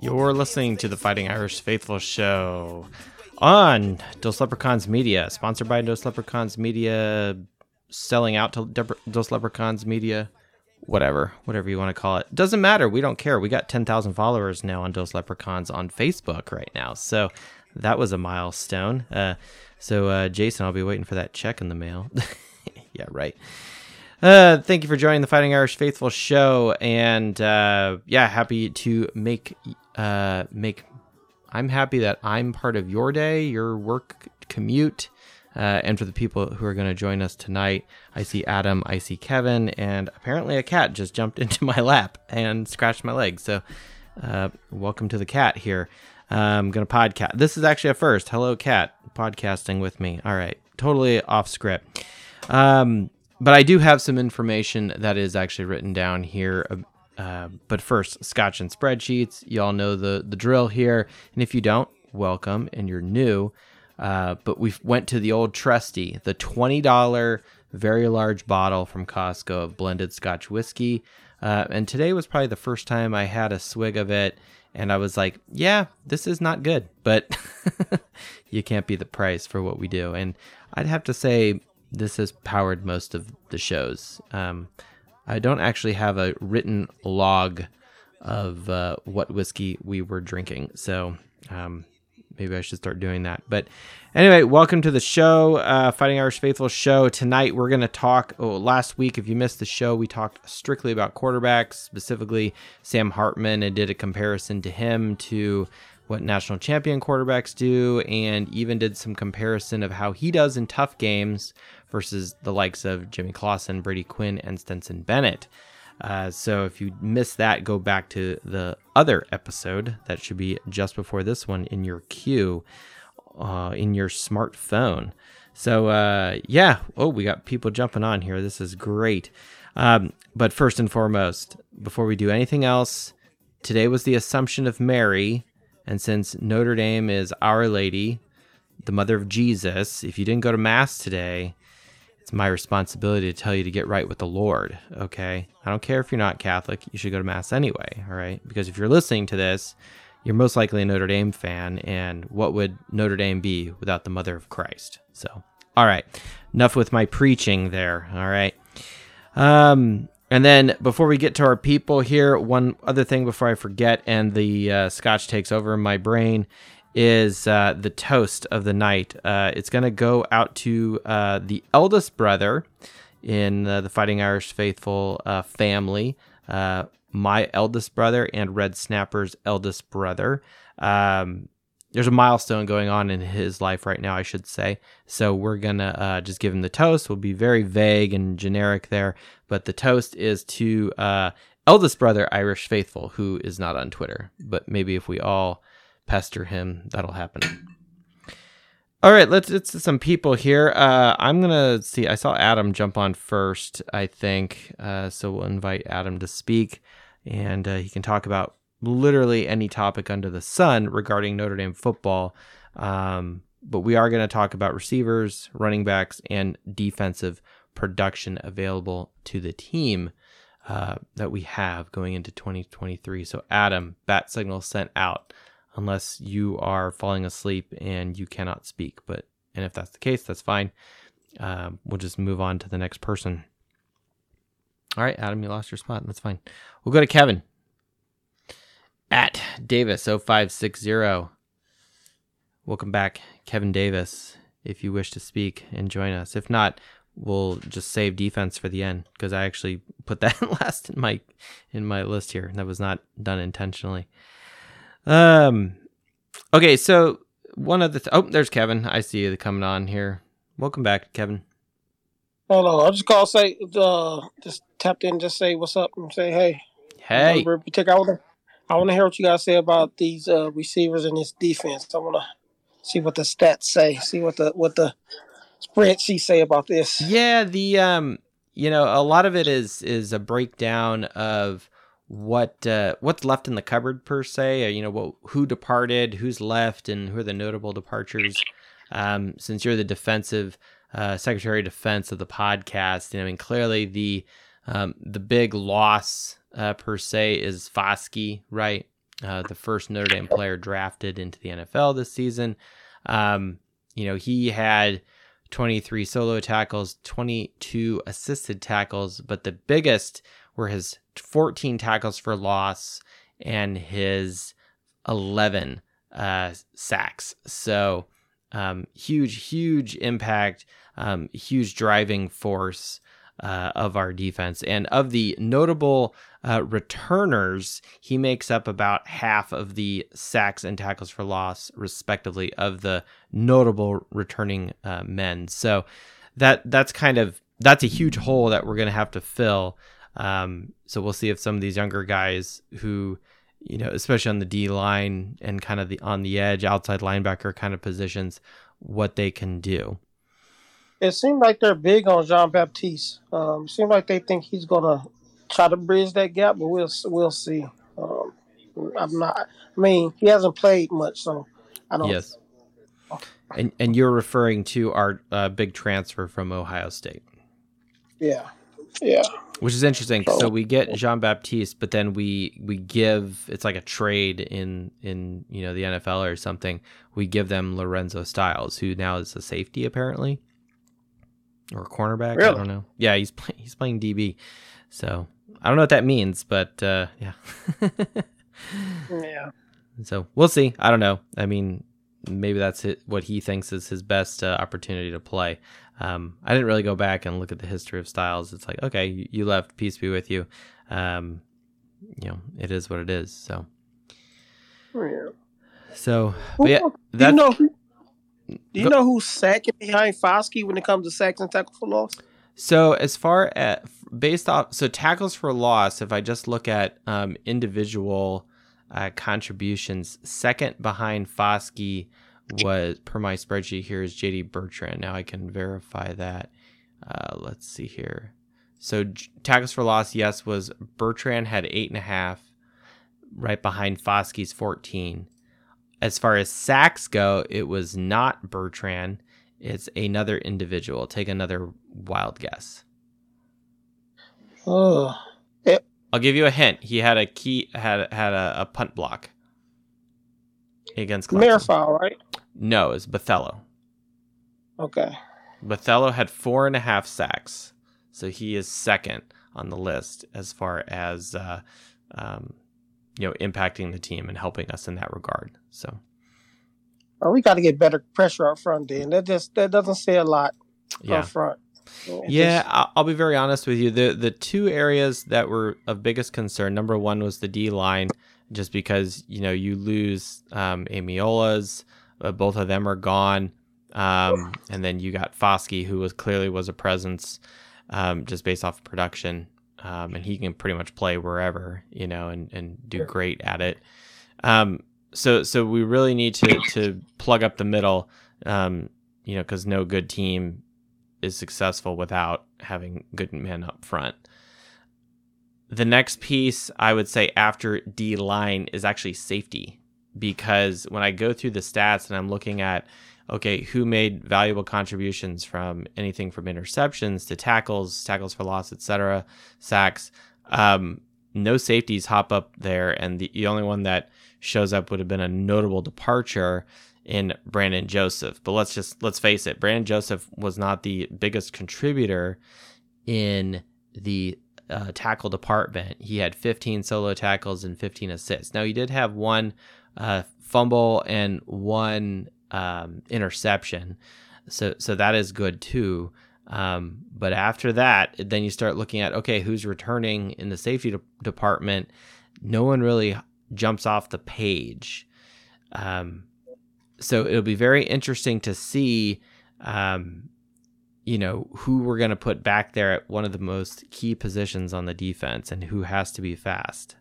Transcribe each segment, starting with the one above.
You're listening to the Fighting Irish Faithful Show on Dos Leprechauns Media, sponsored by Dos Leprechauns Media, selling out to De- Dos Leprechauns Media, whatever, whatever you want to call it. Doesn't matter. We don't care. We got 10,000 followers now on Dos Leprechauns on Facebook right now. So that was a milestone. Uh, so, uh, Jason, I'll be waiting for that check in the mail. yeah, right. Uh, thank you for joining the Fighting Irish Faithful show, and uh, yeah, happy to make uh, make. I'm happy that I'm part of your day, your work commute, uh, and for the people who are going to join us tonight. I see Adam, I see Kevin, and apparently a cat just jumped into my lap and scratched my leg. So, uh, welcome to the cat here. I'm gonna podcast. This is actually a first. Hello, cat, podcasting with me. All right, totally off script. Um, but I do have some information that is actually written down here. Uh, but first, Scotch and spreadsheets. You all know the the drill here, and if you don't, welcome, and you're new. Uh, but we went to the old trusty, the twenty dollar very large bottle from Costco of blended Scotch whiskey. Uh, and today was probably the first time I had a swig of it, and I was like, "Yeah, this is not good." But you can't be the price for what we do, and I'd have to say this has powered most of the shows. Um, I don't actually have a written log of uh, what whiskey we were drinking, so um, maybe I should start doing that. But anyway, welcome to the show, uh, Fighting Irish Faithful show. Tonight we're going to talk. Oh, last week, if you missed the show, we talked strictly about quarterbacks, specifically Sam Hartman, and did a comparison to him to what national champion quarterbacks do, and even did some comparison of how he does in tough games versus the likes of Jimmy Clausen, Brady Quinn, and Stetson Bennett. Uh, so if you missed that, go back to the other episode that should be just before this one in your queue uh, in your smartphone. So uh, yeah, oh, we got people jumping on here. This is great. Um, but first and foremost, before we do anything else, today was the Assumption of Mary, and since Notre Dame is Our Lady, the Mother of Jesus, if you didn't go to Mass today, it's my responsibility to tell you to get right with the Lord, okay? I don't care if you're not Catholic, you should go to Mass anyway, all right? Because if you're listening to this, you're most likely a Notre Dame fan, and what would Notre Dame be without the Mother of Christ? So, all right, enough with my preaching there, all right? Um, and then before we get to our people here, one other thing before I forget, and the uh, scotch takes over my brain is uh, the toast of the night. Uh, it's going to go out to uh, the eldest brother in uh, the Fighting Irish Faithful uh, family, uh, my eldest brother and Red Snapper's eldest brother. Um, there's a milestone going on in his life right now, I should say. So we're going to just give him the toast. We'll be very vague and generic there, but the toast is to eldest brother Irish Faithful, who is not on Twitter. But maybe if we all pester him, that'll happen. All right, let's it's some people here. Uh, I'm gonna see. I saw Adam jump on first. I think uh, so. We'll invite Adam to speak, and uh, he can talk about literally any topic under the sun regarding Notre Dame football. Um, but we are going to talk about receivers, running backs, and defensive production available to the team uh, that we have going into 2023. So, Adam, bat signal sent out unless you are falling asleep and you cannot speak. But and if that's the case, that's fine. Um, we'll just move on to the next person. All right, Adam, you lost your spot. That's fine. We'll go to Kevin at Davis0560. Welcome back, Kevin Davis. If you wish to speak and join us, if not, we'll just save defense for the end because I actually put that last in my in my list here. That was not done intentionally. Um, okay, so one of the th- oh, there's Kevin. I see you coming on here. Welcome back, Kevin. Hello. I just call say uh just tapped in, just say what's up and say hey. Hey. I want to I want to hear what you guys say about these uh, receivers and this defense. I want to see what the stats say. See what the what the spreadsheet say about this. Yeah, the um, you know, a lot of it is is a breakdown of what uh, what's left in the cupboard per se. Uh, you know, what who departed, who's left, and who are the notable departures. Um, since you're the defensive uh, secretary of defense of the podcast, I mean, clearly the um, the big loss uh, per se is Foskey, right? Uh, the first Notre Dame player drafted into the NFL this season. Um, you know, he had 23 solo tackles, 22 assisted tackles, but the biggest were his 14 tackles for loss and his 11 uh, sacks. So, um, huge, huge impact, um, huge driving force uh, of our defense. And of the notable uh, returners, he makes up about half of the sacks and tackles for loss, respectively, of the notable returning uh, men. So that that's kind of that's a huge hole that we're going to have to fill. Um, so we'll see if some of these younger guys who, you know, especially on the D line and kind of the on the edge, outside linebacker kind of positions, what they can do it seemed like they're big on Jean Baptiste. Um, seemed like they think he's gonna try to bridge that gap, but we'll we'll see. Um, I'm not. I mean, he hasn't played much, so I don't. Yes. And and you're referring to our uh, big transfer from Ohio State. Yeah. Yeah. Which is interesting. So we get Jean Baptiste, but then we we give it's like a trade in in you know the NFL or something. We give them Lorenzo Styles, who now is a safety apparently or cornerback. Really? I don't know. Yeah, he's playing. He's playing DB. So I don't know what that means, but uh, yeah. yeah. So we'll see. I don't know. I mean, maybe that's it, what he thinks is his best uh, opportunity to play. Um, I didn't really go back and look at the history of Styles. It's like, okay, you left, peace be with you. Um, you know, it is what it is. So, yeah. So, but yeah, that's, you know, do you Go- know who's second behind Foskey when it comes to sacks and tackles for loss? So as far as based off, so tackles for loss, if I just look at um, individual uh, contributions, second behind Foskey was per my spreadsheet here is JD Bertrand. Now I can verify that. Uh, let's see here. So j- tackles for loss, yes, was Bertrand had eight and a half, right behind Foskey's fourteen as far as sacks go, it was not Bertrand. It's another individual. Take another wild guess. Oh, it, I'll give you a hint. He had a key had had a, a punt block against Clemson. right? No, it's Botelho. Okay. Botelho had four and a half sacks, so he is second on the list as far as uh, um, you know impacting the team and helping us in that regard. So, well, we got to get better pressure up front. Dan. that just that doesn't say a lot yeah. up front. yeah, just... I'll be very honest with you. The the two areas that were of biggest concern. Number one was the D line, just because you know you lose um, Ademilolas, uh, both of them are gone, um, and then you got Foskey, who was clearly was a presence, um, just based off of production um, and he can pretty much play wherever, you know, and, and do great at it. Um, so so we really need to to plug up the middle, um, you know, because no good team is successful without having good men up front. The next piece I would say after D line is actually safety because when I go through the stats and I'm looking at okay, who made valuable contributions from anything from interceptions to tackles, tackles for loss, etc., sacks. Um, no safeties hop up there, and the, the only one that shows up would have been a notable departure in Brandon Joseph. But let's just let's face it, Brandon Joseph was not the biggest contributor in the uh, tackle department. He had 15 solo tackles and 15 assists. Now he did have one uh, fumble and one um, interception. So so that is good too. Um, but after that, then you start looking at okay, who's returning in the safety de- department. No one really jumps off the page. Um, so it'll be very interesting to see, um, you know, who we're going to put back there at one of the most key positions on the defense and who has to be fast.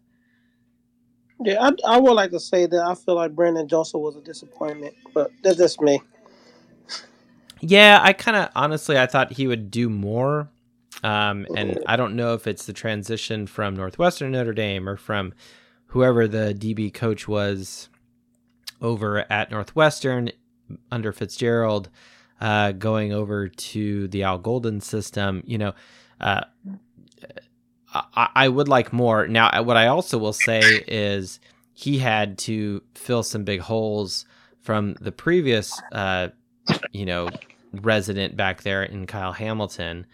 Yeah, I, I would like to say that I feel like Brandon Joseph was a disappointment, but that's just me. Yeah, I kind of honestly I thought he would do more. Um, and I don't know if it's the transition from Northwestern Notre Dame or from whoever the DB coach was over at Northwestern under Fitzgerald, uh, going over to the Al Golden system. You know, uh, I, I would like more. Now, what I also will say is he had to fill some big holes from the previous, uh, you know, resident back there in Kyle Hamilton.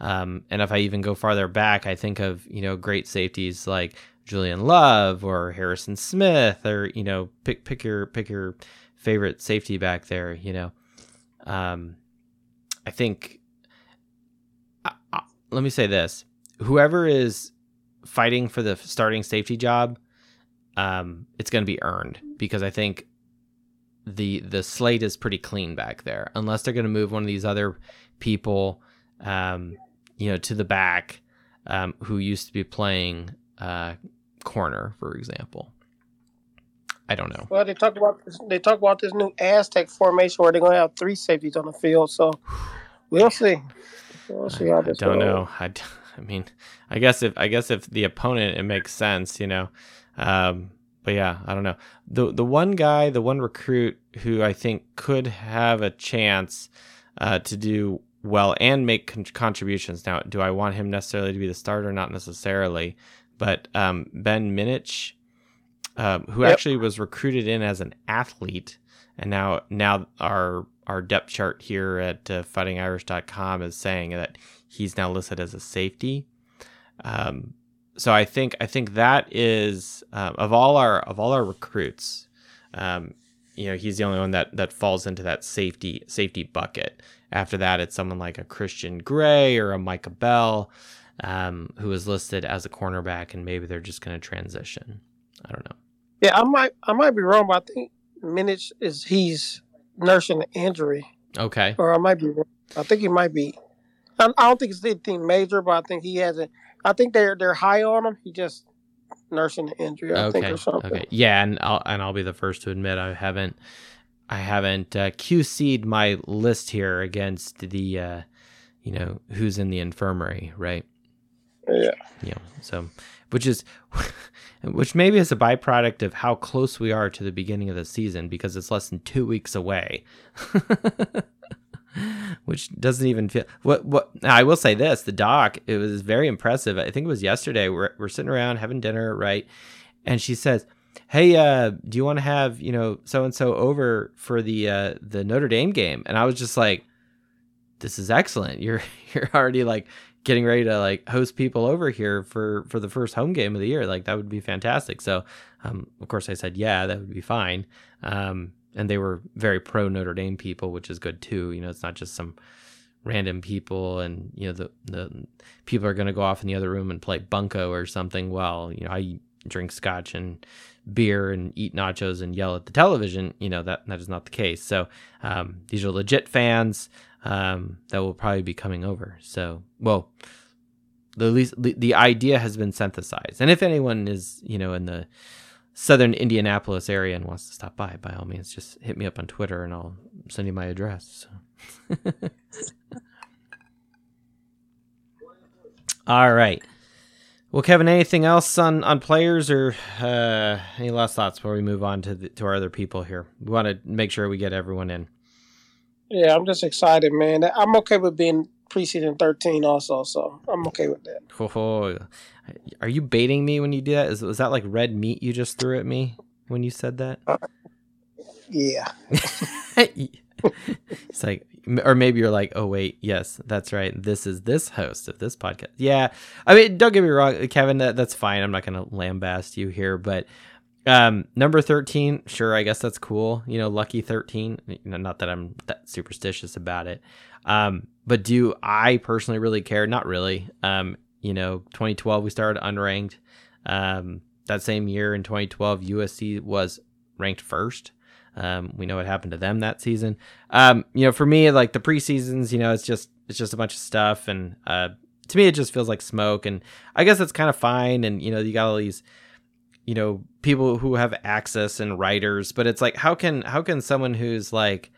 Um, and if I even go farther back, I think of you know great safeties like Julian Love or Harrison Smith, or you know pick pick your pick your favorite safety back there. You know, um, I think. I, I, let me say this: whoever is fighting for the starting safety job, um, it's going to be earned because I think the the slate is pretty clean back there. Unless they're going to move one of these other people, um, you know, to the back, um, who used to be playing uh, corner, for example. I don't know. Well, they talk about this, they talk about this new Aztec formation where they're going to have three safeties on the field. So we'll see. We'll see how this I don't goes. know. I, I mean, I guess if I guess if the opponent, it makes sense, you know. Um, but yeah, I don't know. The the one guy, the one recruit who I think could have a chance uh, to do well and make con- contributions. Now, do I want him necessarily to be the starter? Not necessarily, but um, Ben Minich, um, who yep. actually was recruited in as an athlete, and now now our our depth chart here at uh, FightingIrish.com is saying that he's now listed as a safety. Um, so I think I think that is um, of all our of all our recruits, um, you know, he's the only one that that falls into that safety safety bucket. After that, it's someone like a Christian Gray or a Micah Bell, um, who is listed as a cornerback, and maybe they're just going to transition. I don't know. Yeah, I might I might be wrong, but I think Minich is he's nursing an injury. Okay. Or I might be. I think he might be. I, I don't think it's anything major, but I think he hasn't I think they're they're high on him. He just nursing the injury, I okay. think, or something. Okay. Yeah, and I'll and I'll be the first to admit I haven't I haven't uh, QC'd my list here against the uh, you know who's in the infirmary, right? Yeah. Yeah. So, which is which maybe is a byproduct of how close we are to the beginning of the season because it's less than two weeks away. which doesn't even feel what what I will say this the doc it was very impressive. I think it was yesterday we're, we're sitting around having dinner right? And she says hey uh do you want to have you know so and so over for the uh the Notre Dame game? And I was just like this is excellent. You're you're already like getting ready to like host people over here for for the first home game of the year. Like that would be fantastic. So um of course I said yeah that would be fine. Um and they were very pro Notre Dame people, which is good too. You know, it's not just some random people, and you know the the people are going to go off in the other room and play bunco or something. While you know I drink scotch and beer and eat nachos and yell at the television. You know that that is not the case. So um, these are legit fans um, that will probably be coming over. So well. The, least, the the idea has been synthesized, and if anyone is you know in the southern Indianapolis area and wants to stop by, by all means, just hit me up on Twitter and I'll send you my address. So. all right. Well, Kevin, anything else on, on players or uh, any last thoughts before we move on to the, to our other people here? We want to make sure we get everyone in. Yeah, I'm just excited, man. I'm okay with being preseason 13 also, so I'm okay with that. Oh, are you baiting me when you do that? Is was that like red meat you just threw at me when you said that? Uh, yeah. it's like or maybe you're like, "Oh wait, yes, that's right. This is this host of this podcast." Yeah. I mean, don't get me wrong, Kevin, that, that's fine. I'm not going to lambast you here, but um number 13, sure, I guess that's cool. You know, lucky 13. You know, not that I'm that superstitious about it. Um but do I personally really care? Not really. Um you know, 2012 we started unranked. Um, that same year in 2012, USC was ranked first. Um, we know what happened to them that season. Um, you know, for me, like the preseasons, you know, it's just it's just a bunch of stuff, and uh, to me, it just feels like smoke. And I guess it's kind of fine. And you know, you got all these, you know, people who have access and writers, but it's like, how can how can someone who's like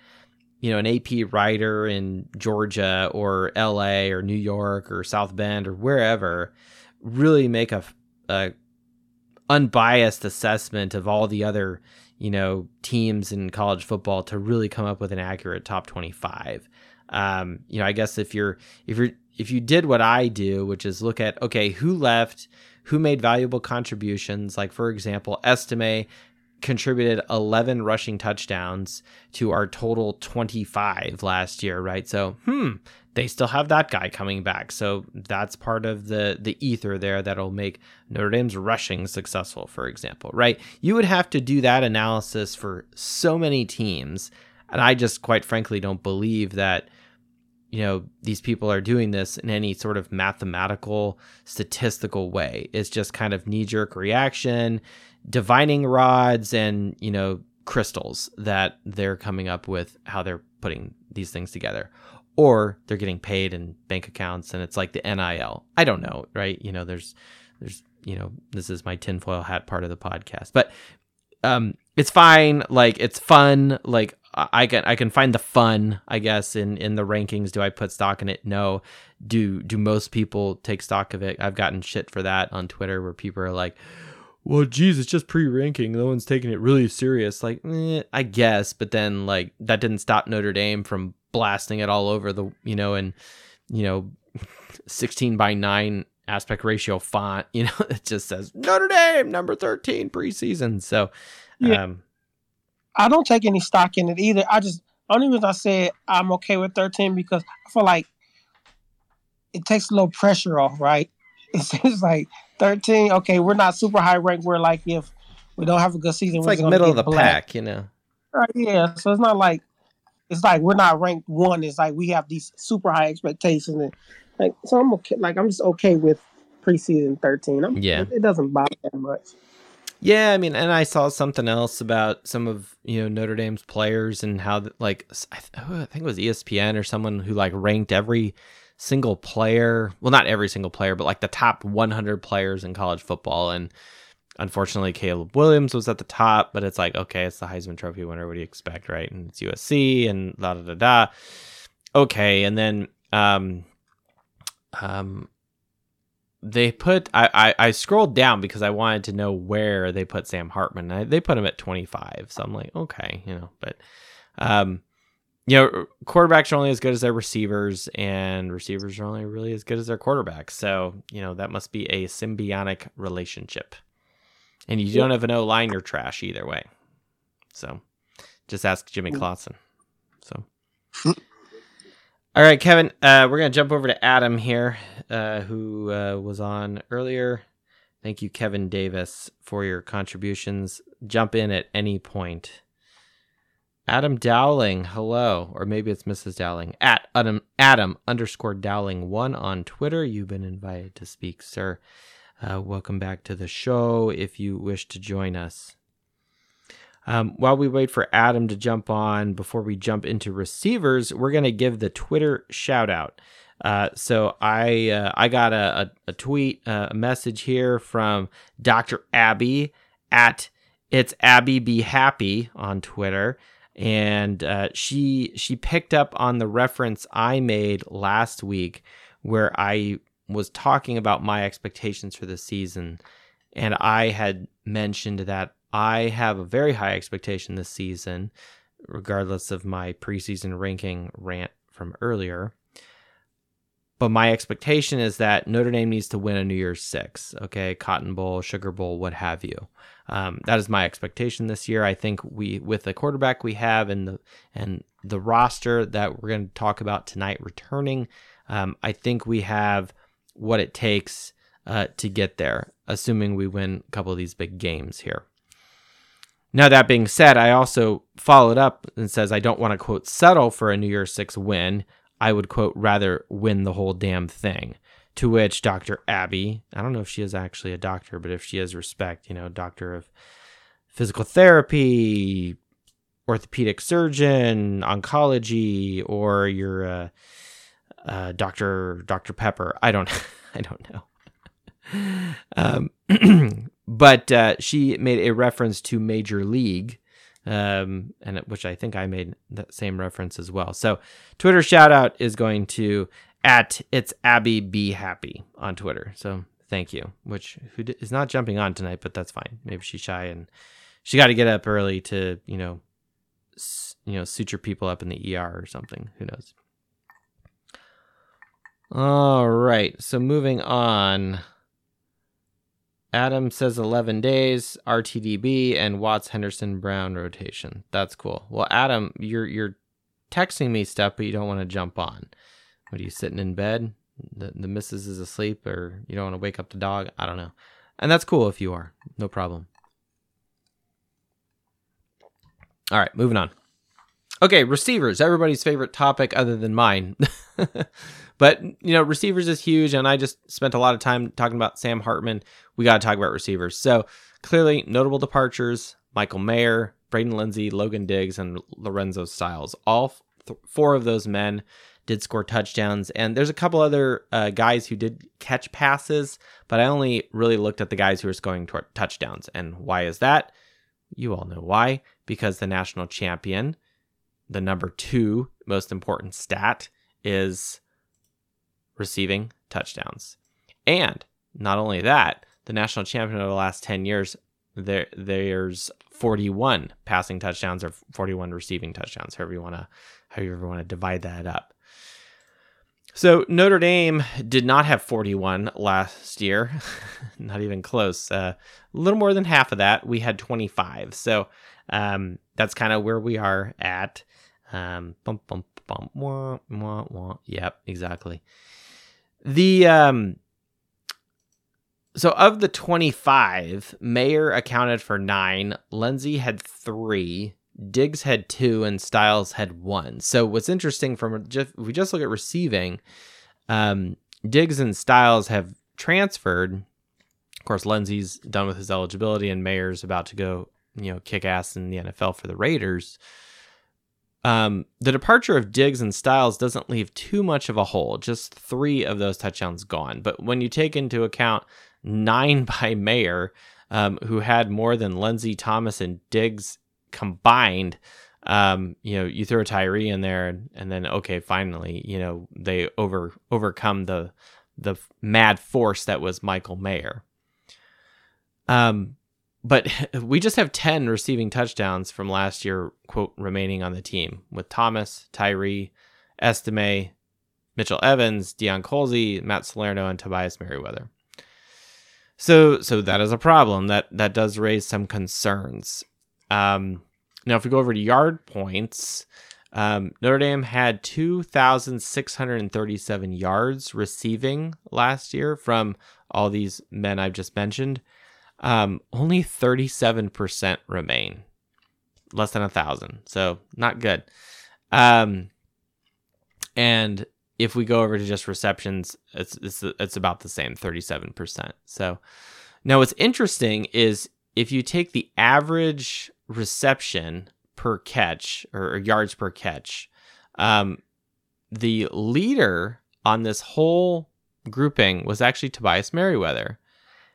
you know, an AP writer in Georgia or LA or New York or South Bend or wherever really make a, a unbiased assessment of all the other, you know, teams in college football to really come up with an accurate top 25. Um, you know, I guess if you're if you're if you did what I do, which is look at okay, who left, who made valuable contributions, like for example, Estime contributed 11 rushing touchdowns to our total 25 last year, right? So, hmm, they still have that guy coming back. So that's part of the the ether there that'll make Notre Dame's rushing successful, for example, right? You would have to do that analysis for so many teams, and I just quite frankly don't believe that you know these people are doing this in any sort of mathematical statistical way. It's just kind of knee jerk reaction divining rods and you know crystals that they're coming up with how they're putting these things together or they're getting paid in bank accounts and it's like the NIL. I don't know, right? You know, there's there's you know, this is my tinfoil hat part of the podcast. But um it's fine, like it's fun, like I can I can find the fun, I guess, in in the rankings. Do I put stock in it? No. Do do most people take stock of it? I've gotten shit for that on Twitter where people are like, well, geez, it's just pre-ranking. No one's taking it really serious. Like, eh, I guess, but then like that didn't stop Notre Dame from blasting it all over the, you know, and you know, sixteen by nine aspect ratio font. You know, it just says Notre Dame number thirteen preseason. So, yeah. um, I don't take any stock in it either. I just only reason I said I'm okay with thirteen because I feel like it takes a little pressure off, right? It's, it's like 13. Okay, we're not super high ranked. We're like if we don't have a good season, it's we're like middle of the black. pack, you know. Right? Yeah. So it's not like it's like we're not ranked one. It's like we have these super high expectations, and like so I'm okay. Like I'm just okay with preseason 13. I'm, yeah, it, it doesn't bother that much. Yeah, I mean, and I saw something else about some of you know Notre Dame's players and how like I, th- I think it was ESPN or someone who like ranked every single player. Well, not every single player, but like the top 100 players in college football. And unfortunately, Caleb Williams was at the top, but it's like, okay, it's the Heisman Trophy winner. What do you expect, right? And it's USC and da da da da. Okay. And then, um, um, they put I, I, I scrolled down because I wanted to know where they put Sam Hartman. I, they put him at 25, so I'm like, okay, you know, but um, you know, quarterbacks are only as good as their receivers, and receivers are only really as good as their quarterbacks. So, you know, that must be a symbiotic relationship. And you don't have an O line, you're trash either way. So, just ask Jimmy Clausen. So, all right, Kevin, uh, we're going to jump over to Adam here, uh, who uh, was on earlier. Thank you, Kevin Davis, for your contributions. Jump in at any point. Adam Dowling, hello, or maybe it's Mrs. Dowling at Adam Adam underscore Dowling one on Twitter. You've been invited to speak, sir. Uh, welcome back to the show. If you wish to join us, um, while we wait for Adam to jump on, before we jump into receivers, we're gonna give the Twitter shout out. Uh, so I uh, I got a, a, a tweet, uh, a message here from Dr. Abby at it's Abby Be Happy on Twitter and uh, she she picked up on the reference I made last week where I was talking about my expectations for the season, and I had mentioned that I have a very high expectation this season, regardless of my preseason ranking rant from earlier. But my expectation is that Notre Dame needs to win a New Year's Six, okay, Cotton Bowl, Sugar Bowl, what have you. Um, that is my expectation this year. I think we, with the quarterback we have and the and the roster that we're going to talk about tonight returning, um, I think we have what it takes uh, to get there, assuming we win a couple of these big games here. Now that being said, I also followed up and says I don't want to quote settle for a New Year's Six win. I would quote rather win the whole damn thing. To which Dr. Abby, I don't know if she is actually a doctor, but if she has respect, you know, doctor of physical therapy, orthopedic surgeon, oncology, or your uh, uh, Dr. Dr. Pepper. I don't, I don't know. um, but uh, she made a reference to Major League um, and which I think I made that same reference as well. So Twitter shout out is going to at it's Abby be happy on Twitter. So thank you. Which who is not jumping on tonight, but that's fine. Maybe she's shy and she got to get up early to you know s- you know suture people up in the ER or something. Who knows? All right. So moving on. Adam says 11 days, RTDB, and Watts Henderson Brown rotation. That's cool. Well, Adam, you're you're texting me stuff, but you don't want to jump on. What are you sitting in bed? The the missus is asleep, or you don't want to wake up the dog? I don't know. And that's cool if you are. No problem. All right, moving on. Okay, receivers, everybody's favorite topic other than mine. but, you know, receivers is huge, and I just spent a lot of time talking about Sam Hartman. We got to talk about receivers. So, clearly, notable departures Michael Mayer, Braden Lenzy, Logan Diggs, and Lorenzo Styles. All th- four of those men did score touchdowns. And there's a couple other uh, guys who did catch passes, but I only really looked at the guys who were scoring t- touchdowns. And why is that? You all know why. Because the national champion the number two most important stat is receiving touchdowns. And not only that, the national champion of the last 10 years, there there's 41 passing touchdowns or 41 receiving touchdowns, however you want to however you want to divide that up. So Notre Dame did not have 41 last year, not even close. Uh, a little more than half of that. We had 25. So um, that's kind of where we are at. Um, wah, wah, wah. Yep, exactly. The um, so of the 25, Mayer accounted for nine, Lenzy had three, Diggs had two, and Styles had one. So what's interesting from just if we just look at receiving, um, Diggs and Styles have transferred. Of course, Lenzy's done with his eligibility, and Mayer's about to go, you know, kick ass in the NFL for the Raiders. Um, the departure of Diggs and Styles doesn't leave too much of a hole, just three of those touchdowns gone. But when you take into account nine by Mayer, um, who had more than Lenzy Thomas and Diggs combined, um, you know, you throw Tyree in there, and, and then okay, finally, you know, they over overcome the the mad force that was Michael Mayer. Um, but we just have 10 receiving touchdowns from last year, quote, remaining on the team with Thomas, Tyree, Estime, Mitchell Evans, Deion Colzie, Matt Salerno, and Tobias Merriweather. So, so that is a problem. That that does raise some concerns. Um, now, if we go over to yard points, um, Notre Dame had 2,637 yards receiving last year from all these men I've just mentioned um, only 37% remain, less than a thousand. So not good. Um, and if we go over to just receptions, it's, it's, it's about the same, 37%. So now what's interesting is if you take the average reception per catch or, yards per catch, um, the leader on this whole grouping was actually Tobias Merriweather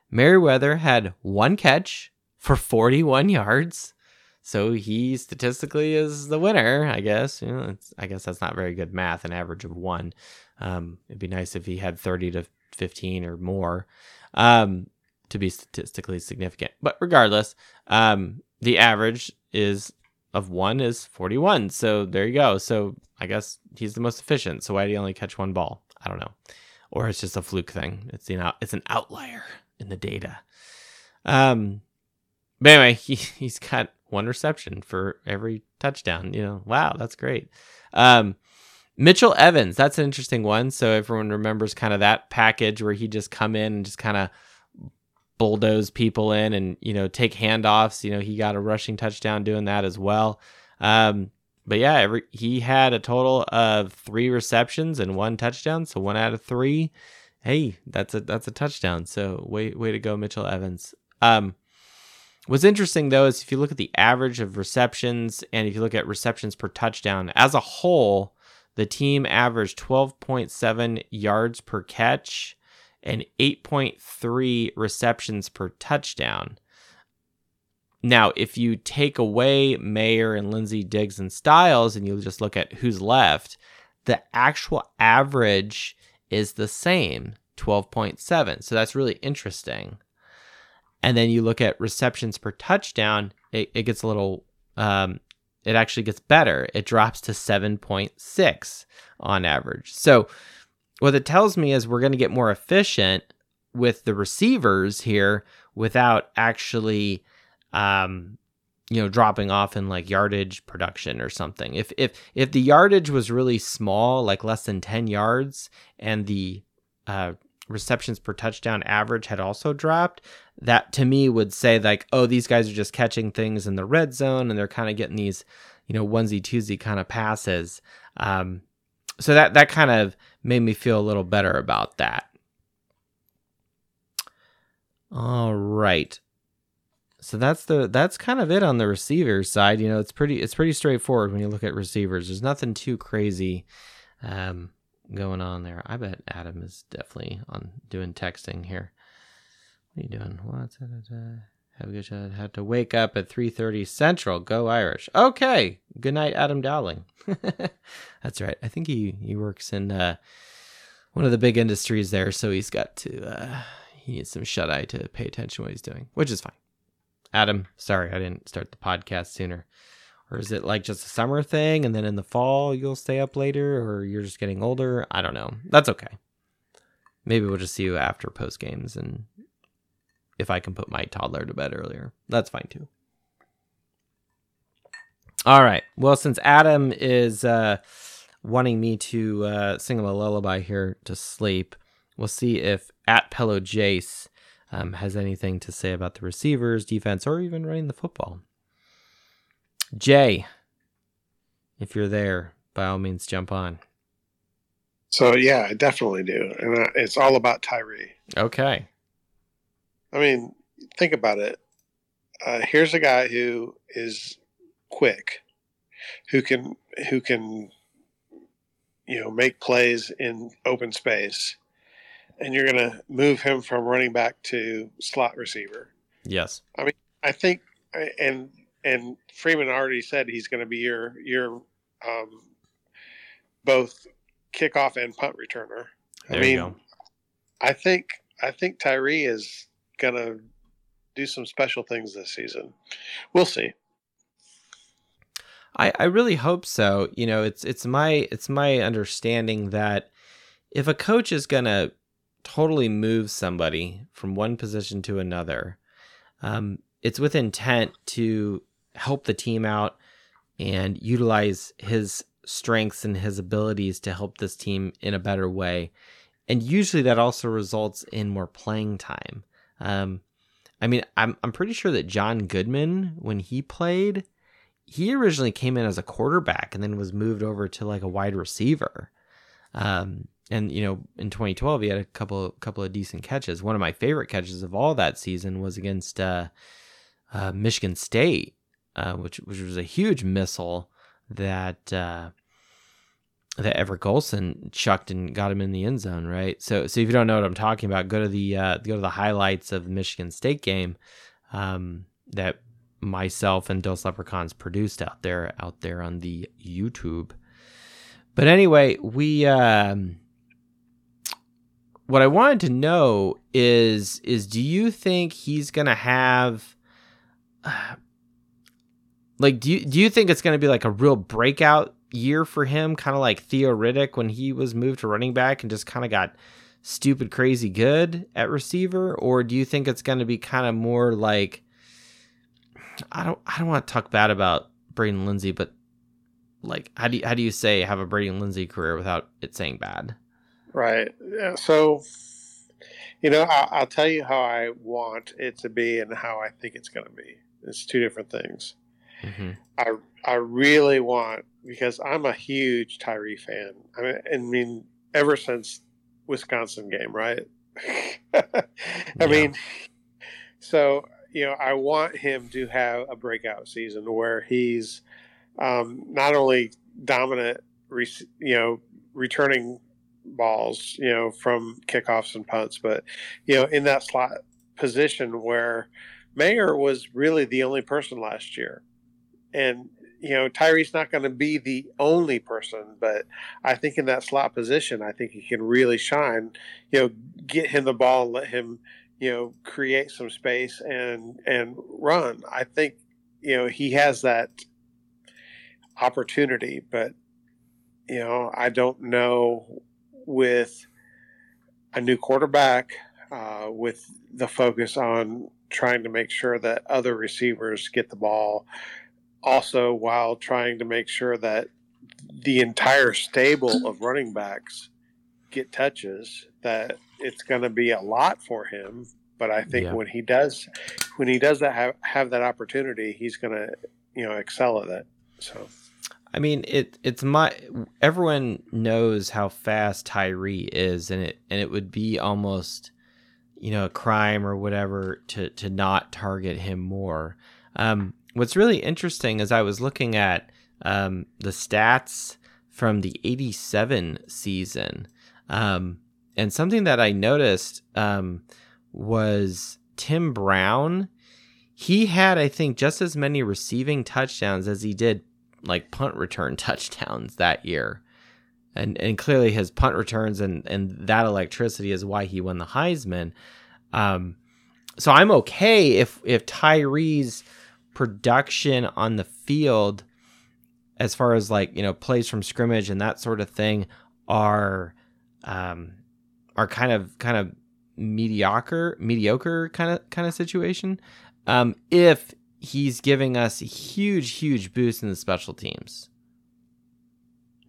Merriweather had one catch for 41 yards. So he statistically is the winner, I guess. You know, I guess that's not very good math, an average of one. Um, it'd be nice if he had 30 to 15 or more um, to be statistically significant. But regardless, um, the average is of one is 41. So there you go. So I guess he's the most efficient. So why did he only catch one ball? I don't know. Or it's just a fluke thing. It's you know, it's an outlier in the data. Um, but anyway, he, he's got one reception for every touchdown. You know, wow, that's great. Um, Mitchell Evans, that's an interesting one. So everyone remembers kind of that package where he just come in and just kind of bulldoze people in and you know take handoffs. You know, he got a rushing touchdown doing that as well. Um, but yeah, every he had a total of three receptions and one touchdown, so one out of three hey, that's a that's a touchdown. So way way to go, Mitchell Evans. Um, what's interesting though is if you look at the average of receptions and if you look at receptions per touchdown as a whole, the team averaged 12.7 yards per catch and 8.3 receptions per touchdown. Now, if you take away Mayer and Lenzy Diggs and Styles and you just look at who's left, the actual average is the same 12.7. So that's really interesting. And then you look at receptions per touchdown, it, it gets a little, um, it actually gets better. It drops to 7.6 on average. So what it tells me is we're going to get more efficient with the receivers here without actually um, you know dropping off in like yardage production or something. If if if the yardage was really small like less than 10 yards and the uh, receptions per touchdown average had also dropped that to me would say like oh these guys are just catching things in the red zone and they're kind of getting these you know onesie twosie kind of passes. Um, so that that kind of made me feel a little better about that. All right so that's the that's kind of it on the receiver side. You know, it's pretty it's pretty straightforward when you look at receivers. There's nothing too crazy um, going on there. I bet Adam is definitely on doing texting here. What are you doing? What's it? Have a good shot. Had to wake up at 3:30 Central. Go Irish. Okay. Good night, Adam Dowling. That's right. I think he he works in uh, one of the big industries there, so he's got to uh, he needs some shut eye to pay attention to what he's doing, which is fine. Adam, sorry I didn't start the podcast sooner. Or is it like just a summer thing and then in the fall you'll stay up later or you're just getting older? I don't know. That's okay. Maybe we'll just see you after post games and if I can put my toddler to bed earlier. That's fine too. All right. Well, since Adam is uh, wanting me to uh, sing him a lullaby here to sleep, we'll see if at Pello Jace um, has anything to say about the receivers, defense, or even running the football. Jay, if you're there, by all means, jump on. So yeah, I definitely do, and uh, it's all about Tyree. Okay. I mean, think about it. Uh, here's a guy who is quick, who can who can you know make plays in open space and you're going to move him from running back to slot receiver. Yes. I mean, I think, and and Freeman already said he's going to be your your um, both kickoff and punt returner. There I mean, I think I think Tyree is going to do some special things this season. We'll see. I, I really hope so. You know, it's it's my it's my understanding that if a coach is gonna totally moves somebody from one position to another, um, it's with intent to help the team out and utilize his strengths and his abilities to help this team in a better way. And usually that also results in more playing time. Um, I mean, I'm I'm pretty sure that John Goodman, when he played, he originally came in as a quarterback and then was moved over to like a wide receiver. Um, and you know in 2012 he had a couple couple of decent catches. One of my favorite catches of all that season was against uh, uh, Michigan State, uh, which which was a huge missile that uh, that Everett Golson chucked and got him in the end zone. Right. So so if you don't know what I'm talking about, go to the uh, go to the highlights of the Michigan State game um, that myself and Dos Leprechauns produced out there out there on the YouTube. But anyway, we. Um, what I wanted to know is is do you think he's gonna have like do you do you think it's gonna be like a real breakout year for him, kind of like Theo Riddick when he was moved to running back and just kind of got stupid crazy good at receiver, or do you think it's gonna be kind of more like I don't I don't want to talk bad about Braden Lenzy, but like how do you how do you say have a Braden Lenzy career without it saying bad? Right. So, you know, I'll, I'll, tell you how I want it to be and how I think it's going to be. It's two different things. Mm-hmm. I I really want because I'm a huge Tyree fan. I mean, I mean ever since Wisconsin game, right? I yeah. mean, so you know, I want him to have a breakout season where he's um, not only dominant, you know, returning balls, you know, from kickoffs and punts, but you know, in that slot position where Mayer was really the only person last year, and you know, Tyree's not going to be the only person, but I think in that slot position, I think he can really shine. You know, get him the ball and let him, you know, create some space and and run. I think you know he has that opportunity, but you know, I don't know with a new quarterback, uh, with the focus on trying to make sure that other receivers get the ball, also while trying to make sure that the entire stable of running backs get touches, that it's going to be a lot for him. But I think yeah. when he does, when he does that have, have that opportunity, he's going to, you know, excel at it. So. I mean, it it's my everyone knows how fast Tyree is, and it and it would be almost, you know, a crime or whatever to to not target him more. Um, what's really interesting is I was looking at um, the stats from the '87 season, um, and something that I noticed um, was Tim Brown. He had, I think, just as many receiving touchdowns as he did like punt return touchdowns that year. And and clearly his punt returns and and that electricity is why he won the Heisman. Um, so I'm okay if if Tyree's production on the field as far as like, you know, plays from scrimmage and that sort of thing are um are kind of kind of mediocre mediocre kind of kind of situation. Um, if he's giving us huge, huge boost in the special teams.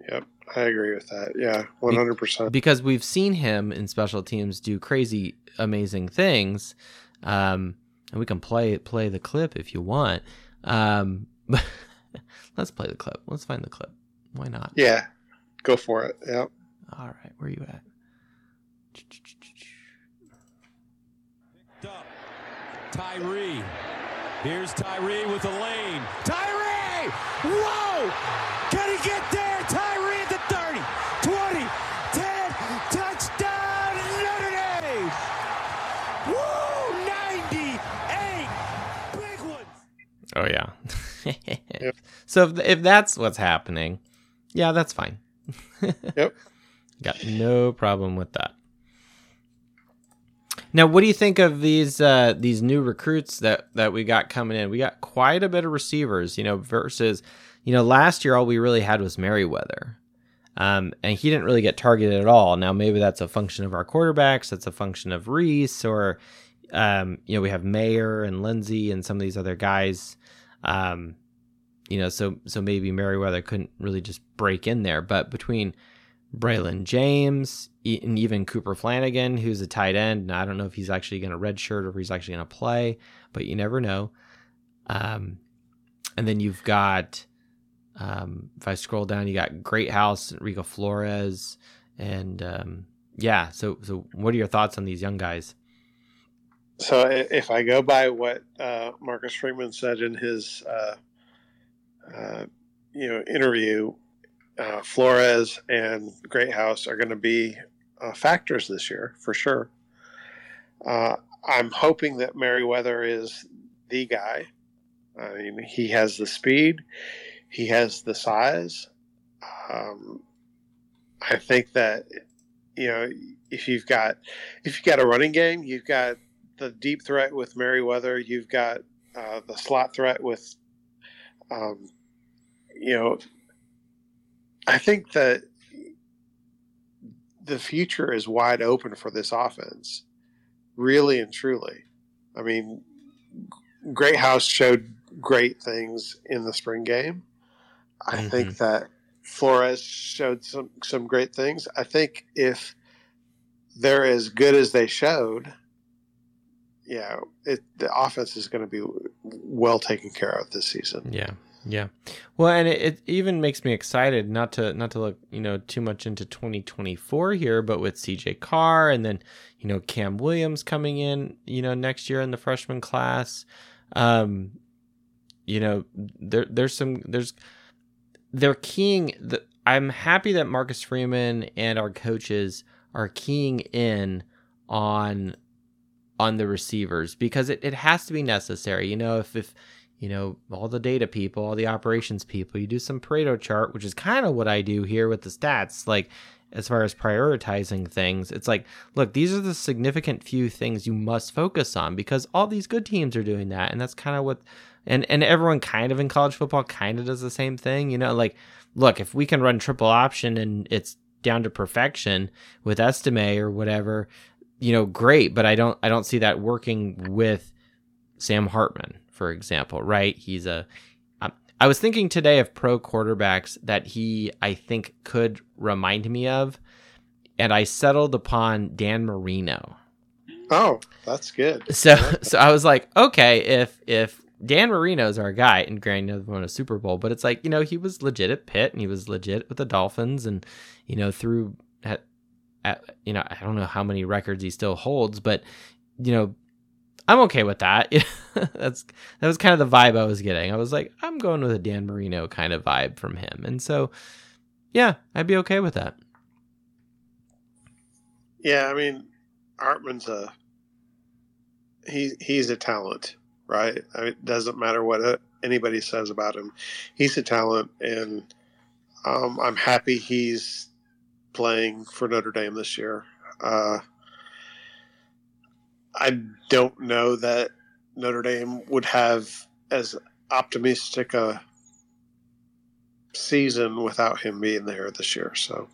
Yep, I agree with that. Yeah, one hundred percent. Because we've seen him in special teams do crazy, amazing things, um, and we can play play the clip if you want. Um, let's play the clip. Let's find the clip. Why not? Yeah, go for it. Yep. All right, where are you at? Tyree Here's Tyree with the lane. Tyree! Whoa! Can he get there? Tyree at the 30, 20, 10, touchdown, Notre Dame! Woo! 98! Big ones! Oh, yeah. yep. So if, if that's what's happening, yeah, that's fine. yep. Got no problem with that. Now, what do you think of these uh, these new recruits that that we got coming in? We got quite a bit of receivers, you know, versus you know last year all we really had was Merriweather, um, and he didn't really get targeted at all. Now maybe that's a function of our quarterbacks, that's a function of Rees, or um, you know we have Mayer and Lenzy and some of these other guys. Um, you know, so so maybe Merriweather couldn't really just break in there, but between Braylon James, and even Cooper Flanagan, who's a tight end. And I don't know if he's actually going to redshirt or if he's actually going to play, but you never know. Um, and then you've got, um, if I scroll down, you got Great Greathouse, Rico Flores, and um, yeah. So, so what are your thoughts on these young guys? So, if I go by what uh, Marcus Freeman said in his, uh, uh, you know, interview, uh, Flores and Greathouse are going to be uh, factors this year for sure. Uh, I'm hoping that Merriweather is the guy. I mean, he has the speed, he has the size. Um, I think that you know if you've got if you've got a running game, you've got the deep threat with Merriweather, you've got uh, the slot threat with, um, you know, I think that the future is wide open for this offense, really and truly. I mean, Greathouse showed great things in the spring game. I mm-hmm. think that Flores showed some some great things. I think if they're as good as they showed, yeah, it, the offense is going to be well taken care of this season. Yeah, yeah. Well, and it, it, even makes me excited not to not to look, you know, too much into 2024 here, but with CJ Carr and then, you know, Cam Williams coming in, you know, next year in the freshman class. Um you know, there there's some there's they're keying the I'm happy that Marcus Freeman and our coaches are keying in on on the receivers because it, it has to be necessary. You know, if if you know, all the data people, all the operations people. You do some Pareto chart, which is kind of what I do here with the stats. Like, as far as prioritizing things, it's like, look, these are the significant few things you must focus on because all these good teams are doing that. And that's kind of what, and, and everyone kind of in college football kind of does the same thing. You know, like, look, if we can run triple option and it's down to perfection with Estime or whatever, you know, great. But I don't I don't see that working with Sam Hartman, for example. Right? He's a um, I was thinking today of pro quarterbacks that he I think could remind me of, and I settled upon Dan Marino. Oh, that's good. So so I was like, okay, if if Dan Marino's our guy, and granted, won a Super Bowl, but it's like you know he was legit at Pitt, and he was legit with the Dolphins, and you know through at, at you know I don't know how many records he still holds, but you know I'm okay with that. That's that was kind of the vibe I was getting. I was like, I'm going with a Dan Marino kind of vibe from him, and so yeah, I'd be okay with that. Yeah, I mean, Hartman's a he he's a talent right? I mean, it doesn't matter what uh, anybody says about him. He's a talent, and um, I'm happy he's playing for Notre Dame this year. Uh, I don't know that Notre Dame would have as optimistic a season without him being there this year. So,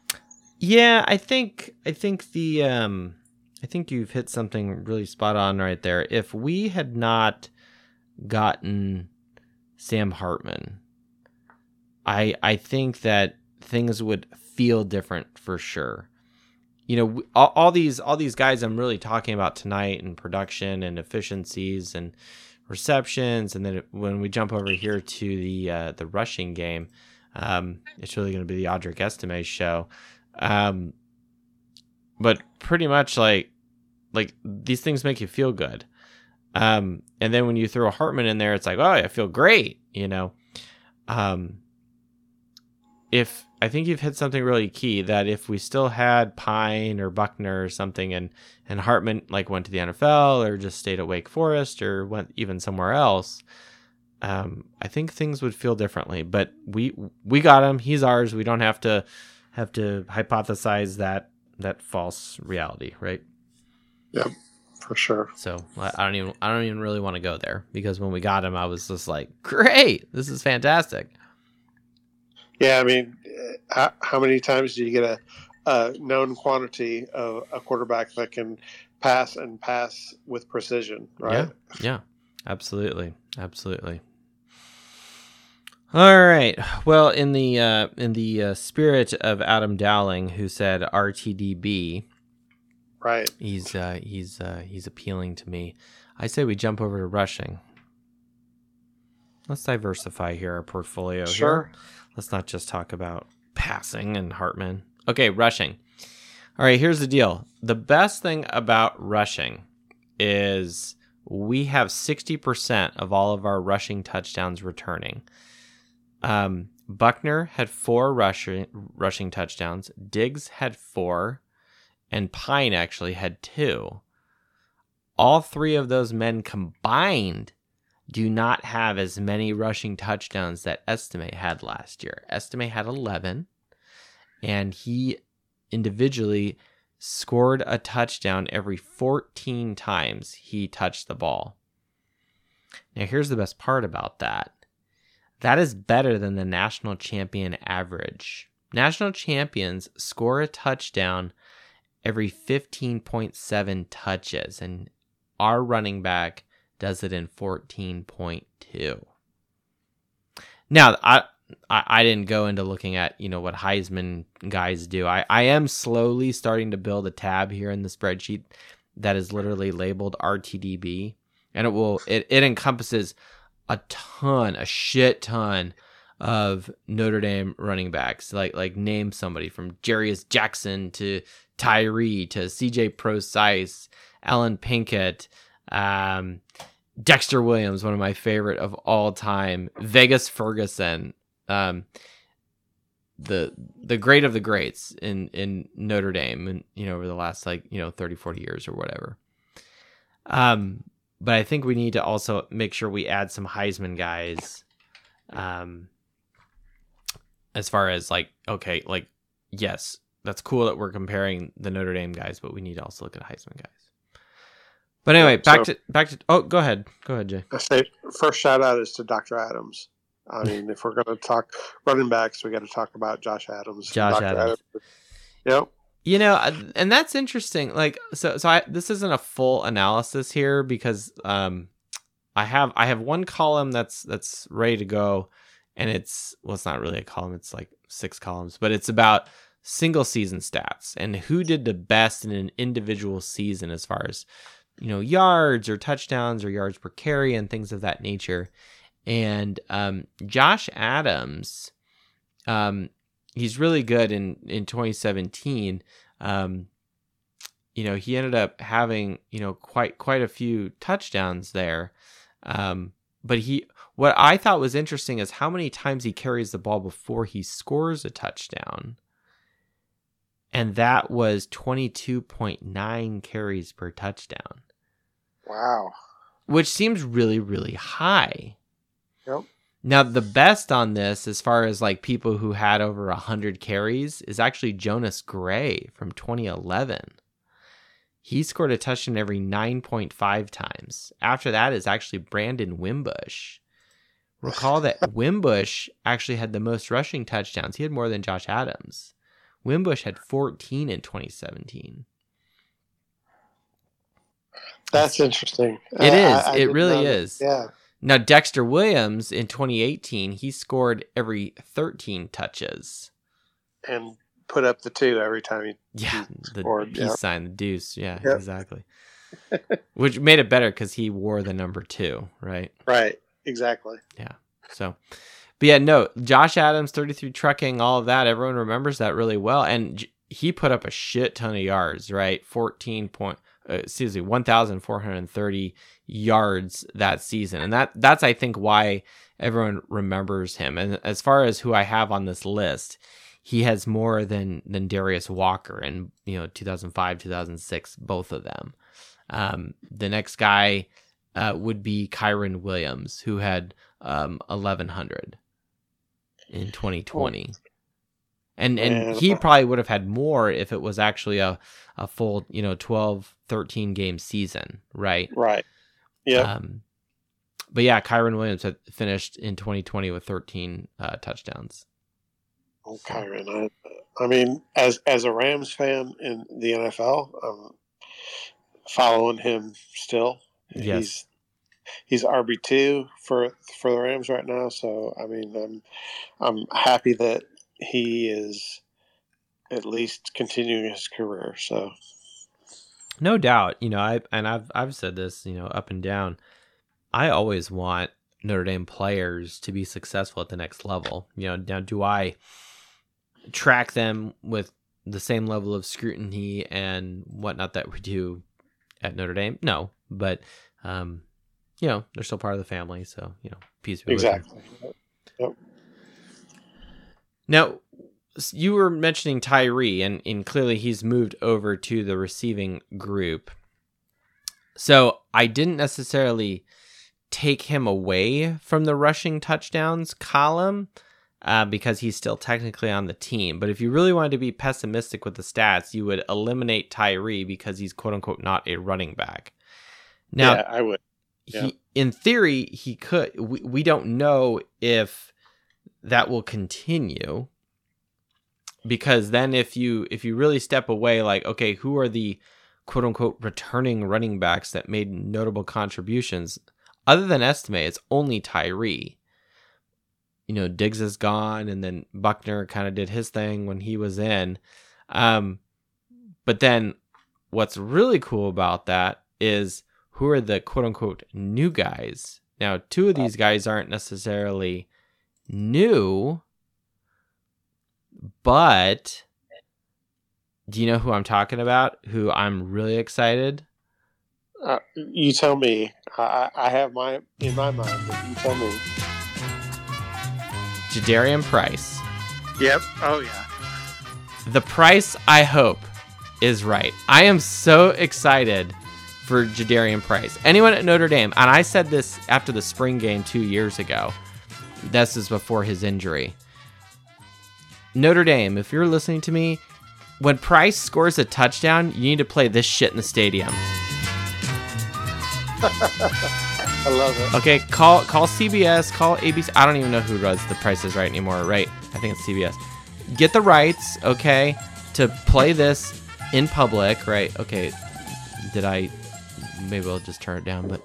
yeah, I think I think the um, I think you've hit something really spot on right there. If we had not gotten Sam Hartman, I I think that things would feel different for sure. You know, all, all these all these guys I'm really talking about tonight and production and efficiencies and receptions, and then when we jump over here to the uh, the rushing game, um, it's really going to be the Audric Estime show. Um, but pretty much like like these things make you feel good. Um, and then when you throw a Hartman in there, it's like, oh, I feel great, you know. Um, if I think you've hit something really key that if we still had Pyne or Buchner or something, and and Hartman like went to the NFL or just stayed at Wake Forest or went even somewhere else, um, I think things would feel differently. But we we got him; he's ours. We don't have to have to hypothesize that that false reality, right? Yep for sure. So I don't even I don't even really want to go there because when we got him, I was just like, great, this is fantastic. Yeah, I mean, how, how many times do you get a, a known quantity of a quarterback that can pass and pass with precision, right? Yeah, yeah, absolutely, absolutely. All right. Well, in the uh, in the uh, spirit of Adam Dowling, who said RTDB, Right. He's uh, he's uh, he's appealing to me. I say we jump over to rushing. Let's diversify here our portfolio. Sure. Here. Let's not just talk about passing and Hartman. Okay, rushing. All right, here's the deal. The best thing about rushing is we have 60% of all of our rushing touchdowns returning. Um, Buchner had four rushing rushing touchdowns. Diggs had four and Pyne actually had two. All three of those men combined do not have as many rushing touchdowns that Estime had last year. Estime had 11, and he individually scored a touchdown every 14 times he touched the ball. Now, here's the best part about that that is better than the national champion average. National champions score a touchdown every 15.7 touches, and our running back does it in 14.2. Now, I, I, I didn't go into looking at you know what Heisman guys do. I, I am slowly starting to build a tab here in the spreadsheet that is literally labeled RTDB, and it will it, it encompasses a ton, a shit ton of Notre Dame running backs. Like like name somebody from Jarious Jackson to Tyree to CJ Prosise, Allen Pinkett, um, Dexter Williams, one of my favorite of all time, Vegas Ferguson, um, the the great of the greats in in Notre Dame and you know over the last like you know 30 40 years or whatever. Um but I think we need to also make sure we add some Heisman guys um as far as like okay like yes that's cool that we're comparing the Notre Dame guys, but we need to also look at Heisman guys. But anyway, back so, to back to. Oh, go ahead, go ahead, Jay. I say first shout out is to Dr. Adams. I mean, if we're going to talk running backs, we got to talk about Josh Adams. Josh. Adams. Adams. Yep. You know, and that's interesting. Like, so, so I this isn't a full analysis here because um, I have I have one column that's that's ready to go, and it's well, it's not really a column. It's like six columns, but it's about single season stats and who did the best in an individual season as far as you know yards or touchdowns or yards per carry and things of that nature. And um, Josh Adams, um, he's really good in in 2017. Um, you know, he ended up having you know quite quite a few touchdowns there. Um, but he, what I thought was interesting is how many times he carries the ball before he scores a touchdown. And that was 22.9 carries per touchdown. Wow. Which seems really, really high. Yep. Now, the best on this, as far as like people who had over 100 carries, is actually Jonas Gray from 2011. He scored a touchdown every 9.5 times. After that is actually Brandon Wimbush. Recall that Wimbush actually had the most rushing touchdowns. He had more than Josh Adams. Wimbush had 14 in 2017. That's interesting. It uh, is. I, I it really is. Yeah. Now Dexter Williams in 2018, he scored every 13 touches and put up the two every time he yeah he the scored, peace yeah. sign the deuce yeah Yep. exactly which made it better because he wore the number two right Right. Exactly. Yeah so but yeah no Josh Adams 33 trucking all of that everyone remembers that really well and j- he put up a shit ton of yards right 14 point uh, excuse me 1430 yards that season. And that that's I think why everyone remembers him. And as far as who I have on this list he has more than than Darius Walker in you know 2005 2006 both of them. Um, the next guy uh, would be Kyren Williams who had um, 1100 in 2020 and and he probably would have had more if it was actually a a full you know 12 13 game season right Right. Yeah. um, but yeah, Kyren Williams had finished in 2020 with 13 uh, touchdowns. Oh, Kyren. I, I mean, as as a Rams fan in the NFL, I'm following him still. Yes. He's he's RB two for for the Rams right now. So I mean, I'm I'm happy that he is at least continuing his career. So No doubt, you know, I and I've I've said this, you know, up and down. I always want Notre Dame players to be successful at the next level. You know, now do I track them with the same level of scrutiny and whatnot that we do at Notre Dame? No, but um, you know, they're still part of the family, so you know, peace be with them. Now, you were mentioning Tyree, and, and clearly he's moved over to the receiving group. So I didn't necessarily take him away from the rushing touchdowns column uh, because he's still technically on the team. But if you really wanted to be pessimistic with the stats, you would eliminate Tyree because he's quote unquote not a running back. Now, yeah, I would. Yeah. he in theory he could we, we don't know if that will continue. Because then if you if you really step away like okay who are the quote unquote returning running backs that made notable contributions? Other than Estime it's only Tyree. You know Diggs is gone and then Buchner kind of did his thing when he was in. Um but then what's really cool about that is who are the quote unquote new guys. Now, two of these guys aren't necessarily new, but do you know who I'm talking about? Who I'm really excited? Uh, you tell me. I, I I have my in my mind, but you tell me. Jadarian Price. Yep. Oh yeah. The price, I hope, is right. I am so excited for Jadarian Price. Anyone at Notre Dame, and I said this after the spring game two years ago. This is before his injury. Notre Dame, if you're listening to me, when Price scores a touchdown, you need to play this shit in the stadium. I love it. Okay, call call CBS, call ABC. I don't even know who does the prices right anymore, right? I think it's CBS. Get the rights, okay? to play this in public, right? Okay, did I? Maybe I'll just turn it down. But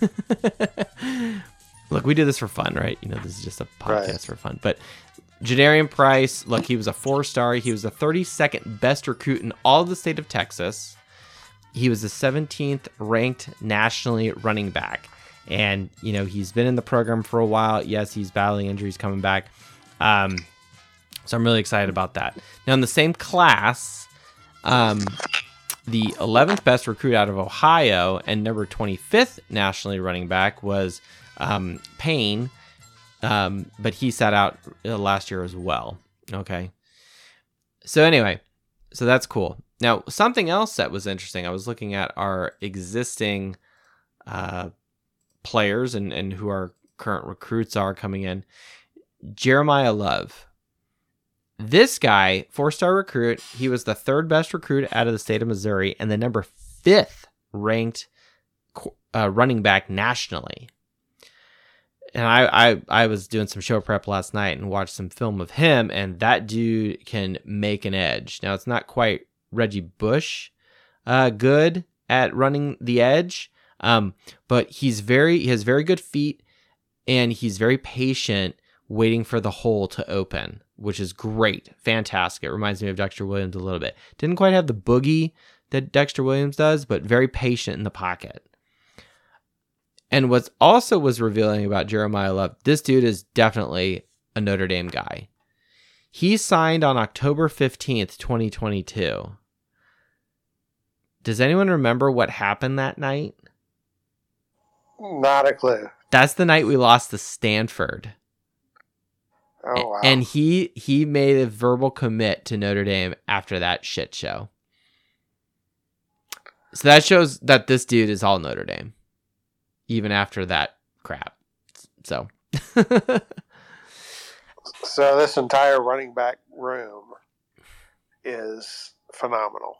look, we do this for fun, right? You know, this is just a podcast Right. for fun. But Jadarian Price, look, he was a four star. He was the 32nd best recruit in all of the state of Texas. He was the 17th ranked nationally running back. And, you know, he's been in the program for a while. Yes, he's battling injuries coming back. Um, so I'm really excited about that. Now, in the same class, um, the 11th best recruit out of Ohio and number 25th nationally running back was um, um, but he sat out uh, last year as well. Okay. So, anyway, so that's cool. Now, something else that was interesting, I was looking at our existing uh, players and, and who our current recruits are coming in. Jeremiyah Love. This guy, four star recruit, he was the third best recruit out of the state of Missouri and the number fifth ranked uh, running back nationally. And I, I, I was doing some show prep last night and watched some film of him, and that dude can make an edge. Now, it's not quite Reggie Bush uh, good at running the edge, um, but he's very he has very good feet, and he's very patient waiting for the hole to open, which is great, fantastic. It reminds me of Dexter Williams a little bit. Didn't quite have the boogie that Dexter Williams does, but very patient in the pocket. And what's also was revealing about Jeremiyah Love, this dude is definitely a Notre Dame guy. He signed on October 15th, 2022. Does anyone remember what happened that night? Not a clue. That's the night we lost to Stanford. Oh wow. And he he made a verbal commit to Notre Dame after that shit show. So that shows that this dude is all Notre Dame, even after that crap. So, so this entire running back room is phenomenal.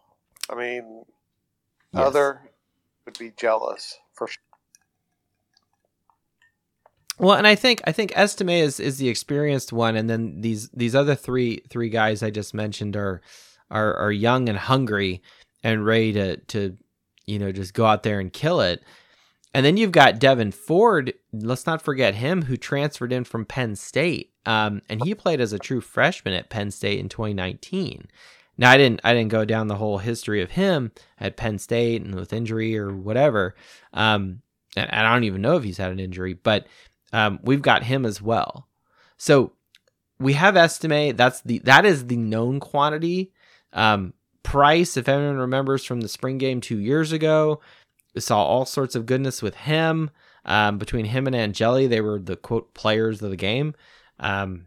I mean, Yes. other would be jealous for sure. well, and I think I think Estime is is the experienced one, and then these these other three three guys I just mentioned are are are young and hungry and ready to to you know just go out there and kill it. And then you've got Devyn Ford. Let's not forget him, who transferred in from Penn State, um, and he played as a true freshman at Penn State in 2019. Now, I didn't, I didn't go down the whole history of him at Penn State and with injury or whatever, um, and, I don't even know if he's had an injury, but um, we've got him as well. So we have Estime. That's the that is the known quantity. Um, Price, if anyone remembers from the spring game two years ago, saw all sorts of goodness with him. Um, between him and Angeli, they were the quote players of the game. Um,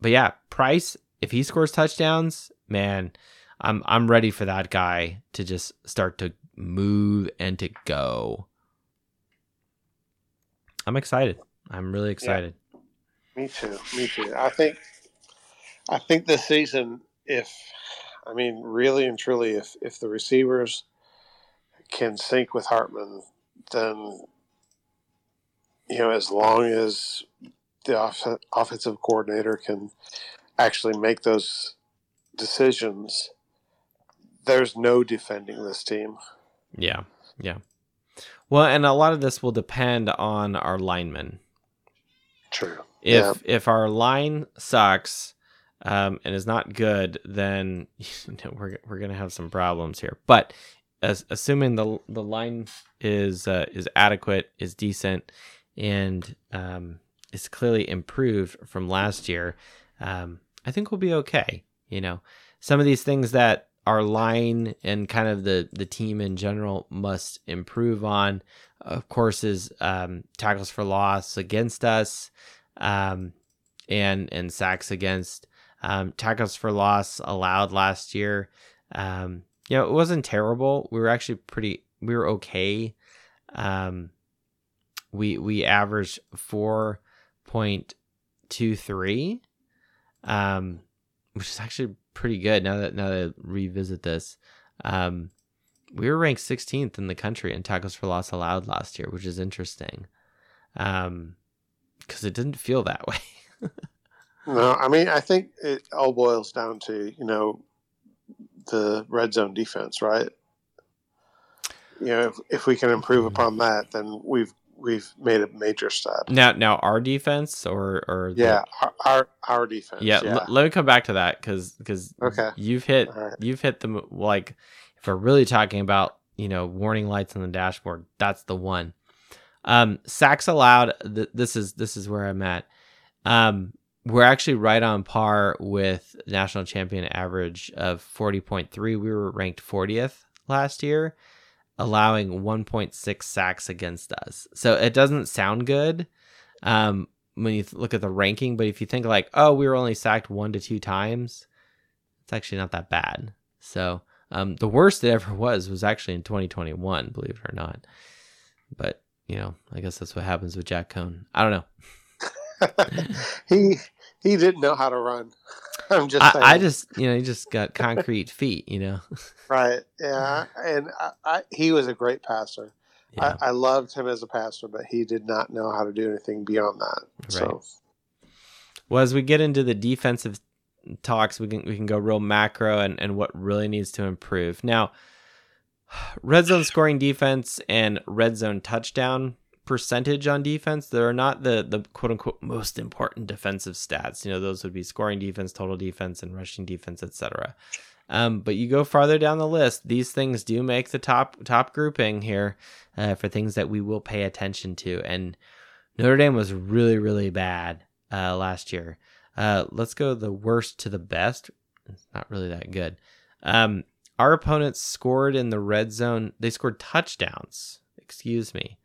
but yeah, Price, if he scores touchdowns, man, I'm I'm ready for that guy to just start to move and to go. I'm excited. I'm really excited. Me too. Me too. I think. I think this season, if I mean, really and truly, if if the receivers can sync with Hartman, then you know, as long as the off- offensive coordinator can actually make those decisions, there's no defending this team. Yeah, yeah. Well, and a lot of this will depend on our linemen. True. If Yeah. if our line sucks um, and is not good, then you know, we're we're gonna have some problems here. But as, assuming the the line is uh, is adequate, is decent, and um, is clearly improved from last year, um, I think we'll be okay. You know, some of these things that our line and kind of the the team in general must improve on, of course, is um, tackles for loss against us, um, and and sacks against. Um, tackles for loss allowed last year. Um, you know, it wasn't terrible. We were actually pretty. We were okay. Um, we we averaged four point two three, um, which is actually pretty good. Now that now that I revisit this, um, we were ranked 16th in the country in tackles for loss allowed last year, which is interesting, um, because it didn't feel that way. No, I mean, I think it all boils down to you know the red zone defense, right? You know, if, if we can improve Mm-hmm. upon that, then we've we've made a major step. Now, now our defense or or the- Yeah, our our, our defense. yeah. Yeah, l- let me come back to that because because Okay. you've hit right. you've hit the like if we're really talking about you know warning lights on the dashboard, that's the one. Um, sacks allowed. Th- this is this is where I'm at. Um, we're actually right on par with national champion average of 40.3. We were ranked 40th last year, allowing 1.6 sacks against us. So it doesn't sound good um, when you look at the ranking, but if you think like, oh, we were only sacked one to two times, it's actually not that bad. So um, the worst it ever was was actually in 2021, believe it or not. But you know, I guess that's what happens with Jack Coan. I don't know. he he didn't know how to run. I'm just saying. I, I just, you know, he just got concrete feet, you know. right. Yeah, and I, I, he was a great pastor. Yeah, I, I loved him as a pastor, but he did not know how to do anything beyond that. So Well, as we get into the defensive talks, we can we can go real macro and, and what really needs to improve. Now, red zone scoring defense and red zone touchdown percentage on defense, they are not the the quote unquote most important defensive stats. You know, those would be scoring defense, total defense, and rushing defense, etc. Um, but you go farther down the list, these things do make the top top grouping here uh, for things that we will pay attention to. And Notre Dame was really really bad uh, last year. Uh, let's go the worst to the best. It's not really that good. Um, our opponents scored in the red zone. They scored touchdowns. Excuse me,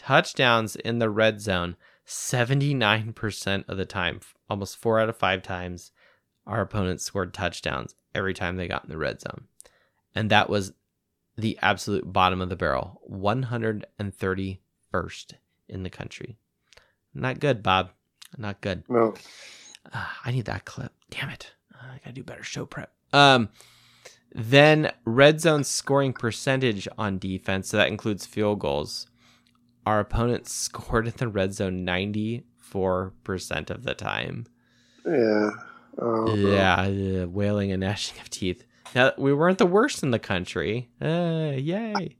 touchdowns in the red zone. Seventy nine percent of the time, almost four out of five times, our opponents scored touchdowns every time they got in the red zone, and that was the absolute bottom of the barrel. One hundred and thirty first in the country. Not good, Bob. Not good. no, Ah, I need that clip. Damn it. I gotta do better show prep. Um, then red zone scoring percentage on defense. So that includes field goals. Our opponents scored in the red zone 94% of the time. yeah, oh. Yeah, wailing and gnashing of teeth. Now, we weren't the worst in the country. Uh, yay.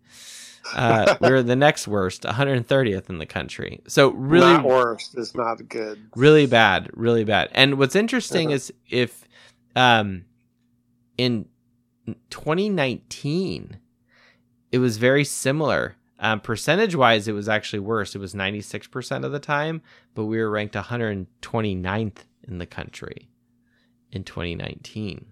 Uh, we were the next worst, 130th in the country. So really, not worst is not good. really bad really bad and what's interesting Uh-huh. is if um in 2019 it was very similar um, percentage wise it was actually worse. It was 96% of the time but we were ranked 129th in the country in 2019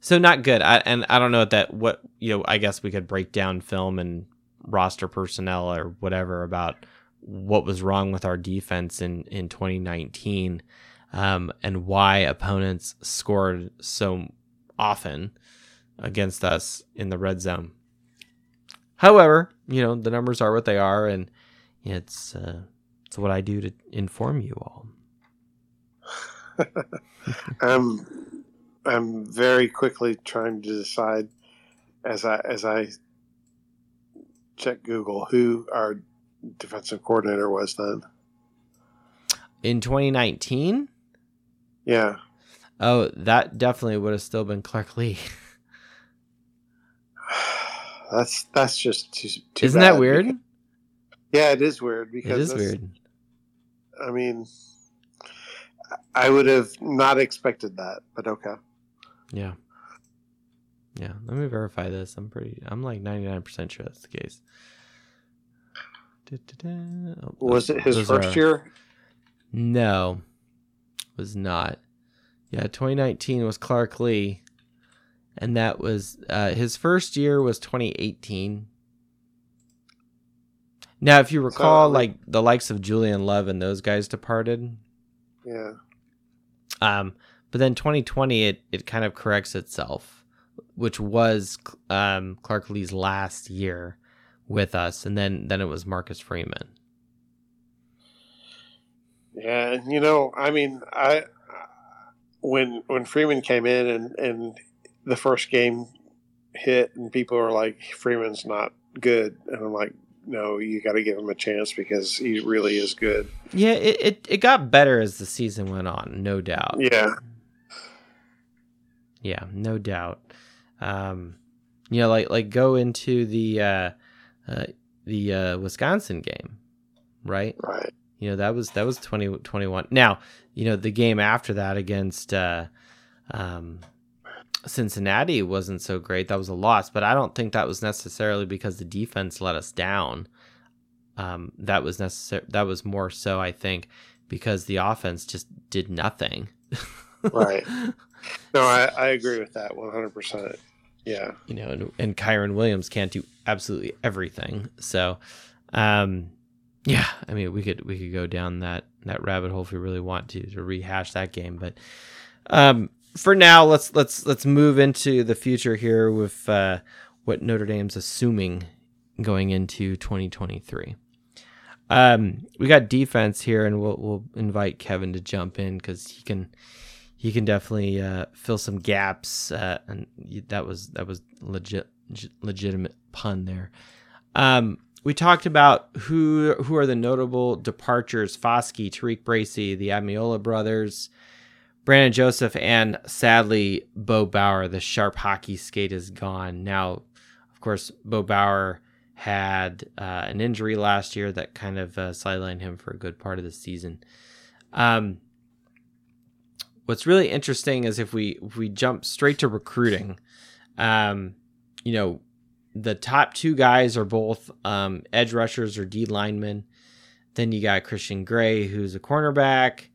so not good. I, and i don't know that what you know i guess we could break down film and roster personnel or whatever about what was wrong with our defense in in 2019 um, and why opponents scored so often against us in the red zone. However, you know the numbers are what they are, and it's uh, it's what I do to inform you all. I'm I'm very quickly trying to decide as I as I check Google who our defensive coordinator was then. In 2019, Yeah. oh, that definitely would have still been Clark Lea. That's that's just too, too Isn't that weird? because- yeah, it is weird because is that's- weird. I mean, I would have not expected that, but okay. Yeah. Yeah. Let me verify this. I'm pretty. I'm like 99% sure that's the case. Oh, Was it his first are- year? No, was not. Yeah, 2019 was Clark Lea, and that was uh, his first year was 2018. Now, if you recall, like- like the likes of Julian Love and those guys departed, Yeah. um, but then 2020 it it kind of corrects itself, which was um, Clark Lea's last year with us, and then then it was Marcus Freeman. Yeah, and you know, I mean, I when when Freeman came in and and the first game hit, and people were like, Freeman's not good, and I'm like, no, you got to give him a chance because he really is good. Yeah, it, it, it got better as the season went on, no doubt. Yeah, Yeah, no doubt. Um, you know, like like go into the uh, uh, the uh, Wisconsin game, right? Right. You know that was that was 2021. now, you know the game after that against uh, um, Cincinnati wasn't so great. That was a loss, but I don't think that was necessarily because the defense let us down. Um, that was necessary. That was more so, I think, because the offense just did nothing. right. No, I, I agree with that 100%. Yeah. You know, and, and Kyren Williams can't do absolutely everything. So, um, yeah, I mean, we could we could go down that that rabbit hole if we really want to to rehash that game, but um, for now, let's let's let's move into the future here with uh, what Notre Dame's assuming going into 2023. Um, we got defense here, and we'll we'll invite Kevin to jump in because he can he can definitely uh, fill some gaps. Uh, and that was that was legit legitimate pun there. Um, we talked about who who are the notable departures: Foskey, Tariq Bracy, the Ademilola brothers, Brandon Joseph, and sadly Bo Bauer. The sharp hockey skate is gone now. Of course, Bo Bauer had uh, an injury last year that kind of uh, sidelined him for a good part of the season. Um, what's really interesting is if we if we jump straight to recruiting, um, you know, the top two guys are both um, edge rushers or D linemen. Then you got Christian Gray, who's a cornerback.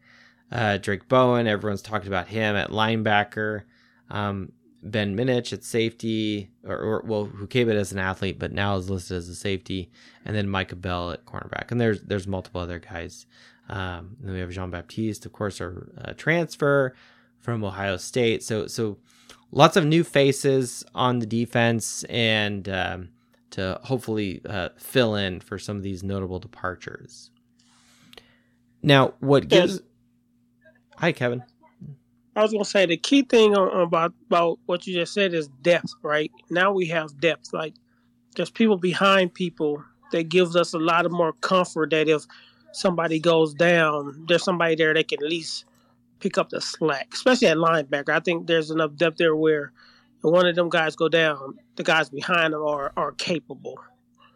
Uh, Drayk Bowen, everyone's talked about him at linebacker. Um, Ben Minich at safety, or, or well, who came in as an athlete, but now is listed as a safety, and then Micah Bell at cornerback. And there's there's multiple other guys. Um, then we have Jean Baptiste, of course, our uh, transfer from Ohio State. So so lots of new faces on the defense, and um, to hopefully uh, fill in for some of these notable departures. Now, what gives? Hi, Kevin. I was gonna say the key thing about about what you just said is depth, right? Now we have depth. Like there's people behind people that gives us a lot of more comfort that if somebody goes down, there's somebody there that can at least pick up the slack, especially at linebacker. I think there's enough depth there where one of them guys go down, the guys behind them are are capable.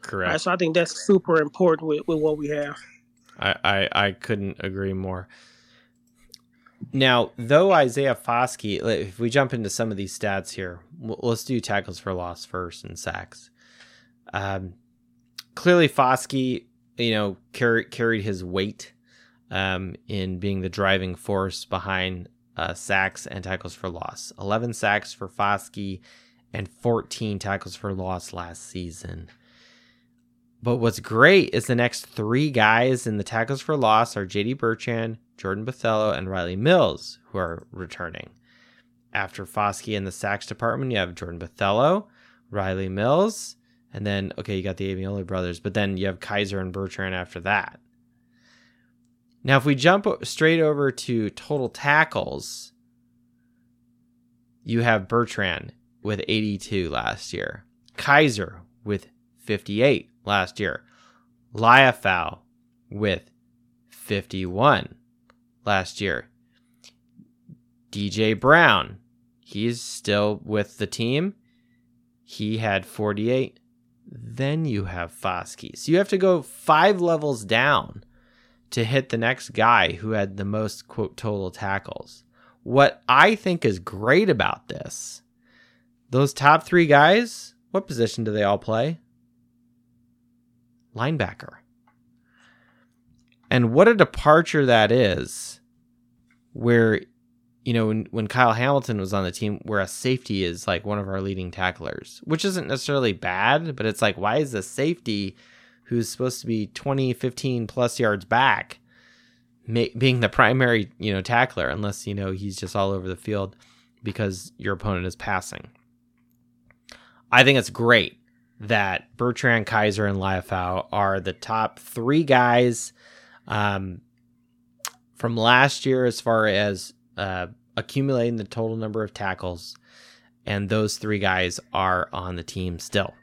Correct. Right, so I think that's super important with, with what we have. I, I, I couldn't agree more. Now, though Isaiah Foskey, if we jump into some of these stats here, let's do tackles for loss first and sacks. Um, clearly, Foskey, you know, carried carried his weight um, in being the driving force behind uh, sacks and tackles for loss. Eleven sacks for Foskey and 14 tackles for loss last season. But what's great is the next three guys in the tackles for loss are JD Bertrand, Jordan Botelho, and Rylie Mills, who are returning. After Foskey in the sacks department, you have Jordan Botelho, Riley Mills, and then, okay, you got the Ademilola brothers, but then you have Kiser and Bertrand after that. Now, if we jump straight over to total tackles, you have Bertrand with 82 last year, Kiser with 58 last year, Liufau with 51 last year. DJ Brown, he's still with the team. He had 48. Then you have Foskey. So you have to go five levels down to hit the next guy who had the most quote total tackles. What I think is great about this, those top three guys, what position do they all play? Linebacker. And what a departure that is, where, you know, when, when Kyle Hamilton was on the team, where a safety is like one of our leading tacklers, which isn't necessarily bad, but it's like, why is a safety who's supposed to be 20, 15 plus yards back being the primary, you know, tackler, unless, you know, he's just all over the field because your opponent is passing? I think it's great that Bertrand, Kiser and Liufau are the top three guys um, from last year as far as uh, accumulating the total number of tackles. And those three guys are on the team still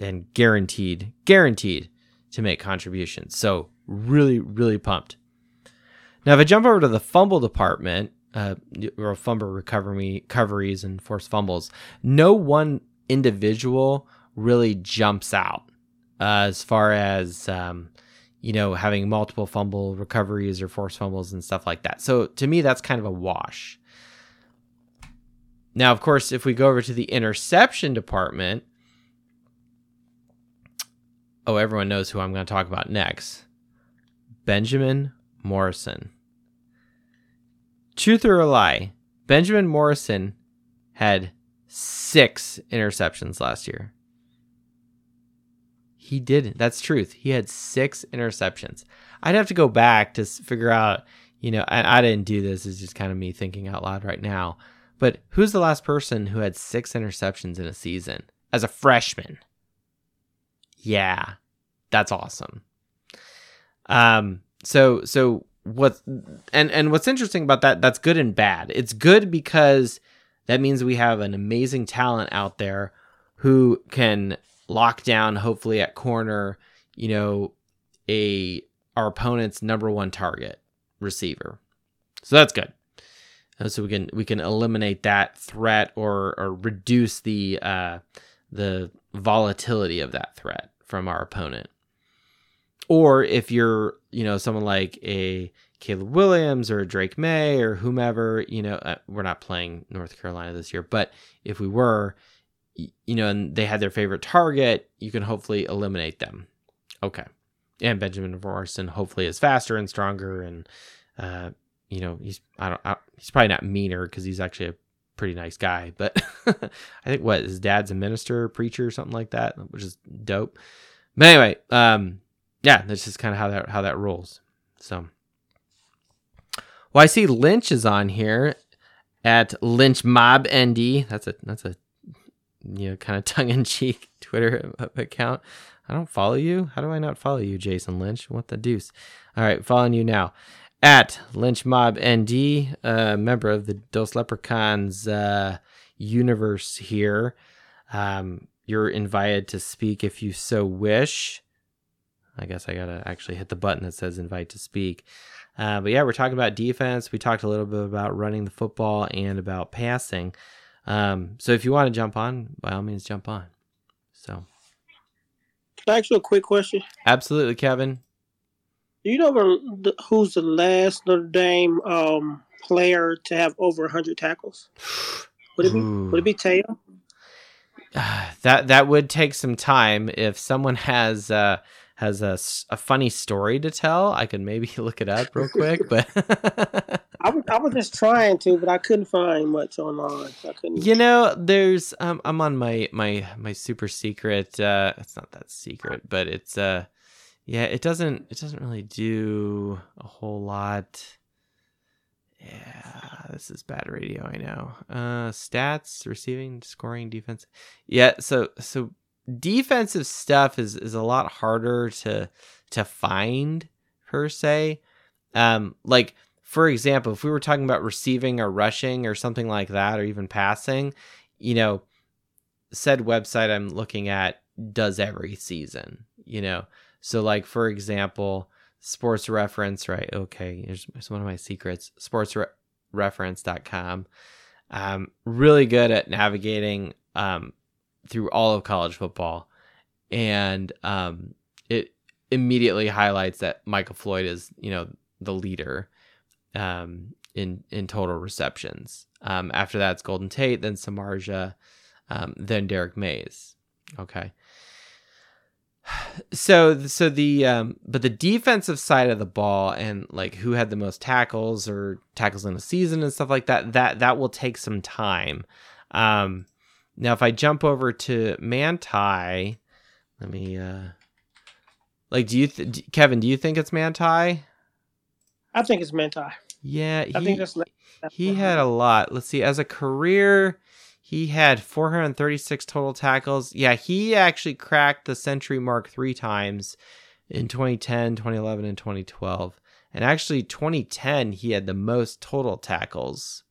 and guaranteed, guaranteed to make contributions. So, really, really pumped. Now, if I jump over to the fumble department, uh, or fumble recovery recoveries and forced fumbles. No one individual really jumps out uh, as far as um, you know having multiple fumble recoveries or forced fumbles and stuff like that. So to me, that's kind of a wash. Now, of course, if we go over to the interception department, oh, everyone knows who I'm going to talk about next Benjamin Morrison. Truth or a lie, Benjamin Morrison had six interceptions last year. He didn't. That's truth. He had six interceptions. I'd have to go back to figure out, you know, I, I didn't do this. It's just kind of me thinking out loud right now. But who's the last person who had six interceptions in a season as a freshman? Yeah, that's awesome. Um, so so what and and what's interesting about that that's good and bad. It's good because that means we have an amazing talent out there who can lock down hopefully at corner, you know, a our opponent's number one target receiver. So that's good. Uh, so we can we can eliminate that threat or or reduce the uh, the volatility of that threat from our opponent. Or if you're you know someone like a Caleb Williams or Drake Maye or whomever, you know, uh, we're not playing North Carolina this year, but if we were, you know, and they had their favorite target, you can hopefully eliminate them. Okay. And Benjamin Morrison hopefully is faster and stronger and, uh, you know, he's I don't I, he's probably not meaner because he's actually a pretty nice guy, but I think what his dad's a minister, preacher, or something like that, which is dope. But anyway, um, yeah, that's just kind of how that how that rolls. So, well, I see Lynch is on here at Lynch Mob ND. That's a that's a you know kind of tongue in cheek Twitter account. I don't follow you. How do I not follow you, Jason Lynch? What the deuce? All right, following you now at Lynch Mob ND, a member of the Dos Leprechauns uh, universe here. Um, you're invited to speak if you so wish. I guess I gotta actually hit the button that says invite to speak. Uh, but yeah, we're talking about defense. We talked a little bit about running the football and about passing. Um, so if you want to jump on, by all means, jump on. So, can I ask you a quick question? Absolutely, Kevin. Do you know who's the last Notre Dame um, player to have over 100 tackles? Would it be Ooh. Would it be Teo? that that would take some time. If someone has uh, has a, a funny story to tell, I could maybe look it up real quick. But I was I was just trying to, but I couldn't find much online. I couldn't. You know, there's um, I'm on my my my super secret. Uh, it's not that secret, but it's uh yeah, it doesn't it doesn't really do a whole lot. Yeah, this is bad radio, I know. Uh stats, receiving, scoring, defense. Yeah, so so defensive stuff is is a lot harder to to find per se. Um like for example, if we were talking about receiving or rushing or something like that or even passing, you know, said website I'm looking at does every season, you know. So, like for example, sports reference, right? Okay, here's, one of my secrets. Sportsreference.com. Um, really good at navigating um, through all of college football, and um, it immediately highlights that Michael Floyd is, you know, the leader um, in in total receptions. Um, after that, it's Golden Tate, then Samardzija, um, then Derrick Mayes. Okay so so the um but the defensive side of the ball and like who had the most tackles or tackles in the season and stuff like that that that will take some time um now if i jump over to manti let me uh like do you th- kevin do you think it's manti i think it's manti yeah he, i think that's he had a lot let's see as a career he had 436 total tackles. Yeah, he actually cracked the century mark three times in 2010, 2011, and 2012. And actually, 2010, he had the most total tackles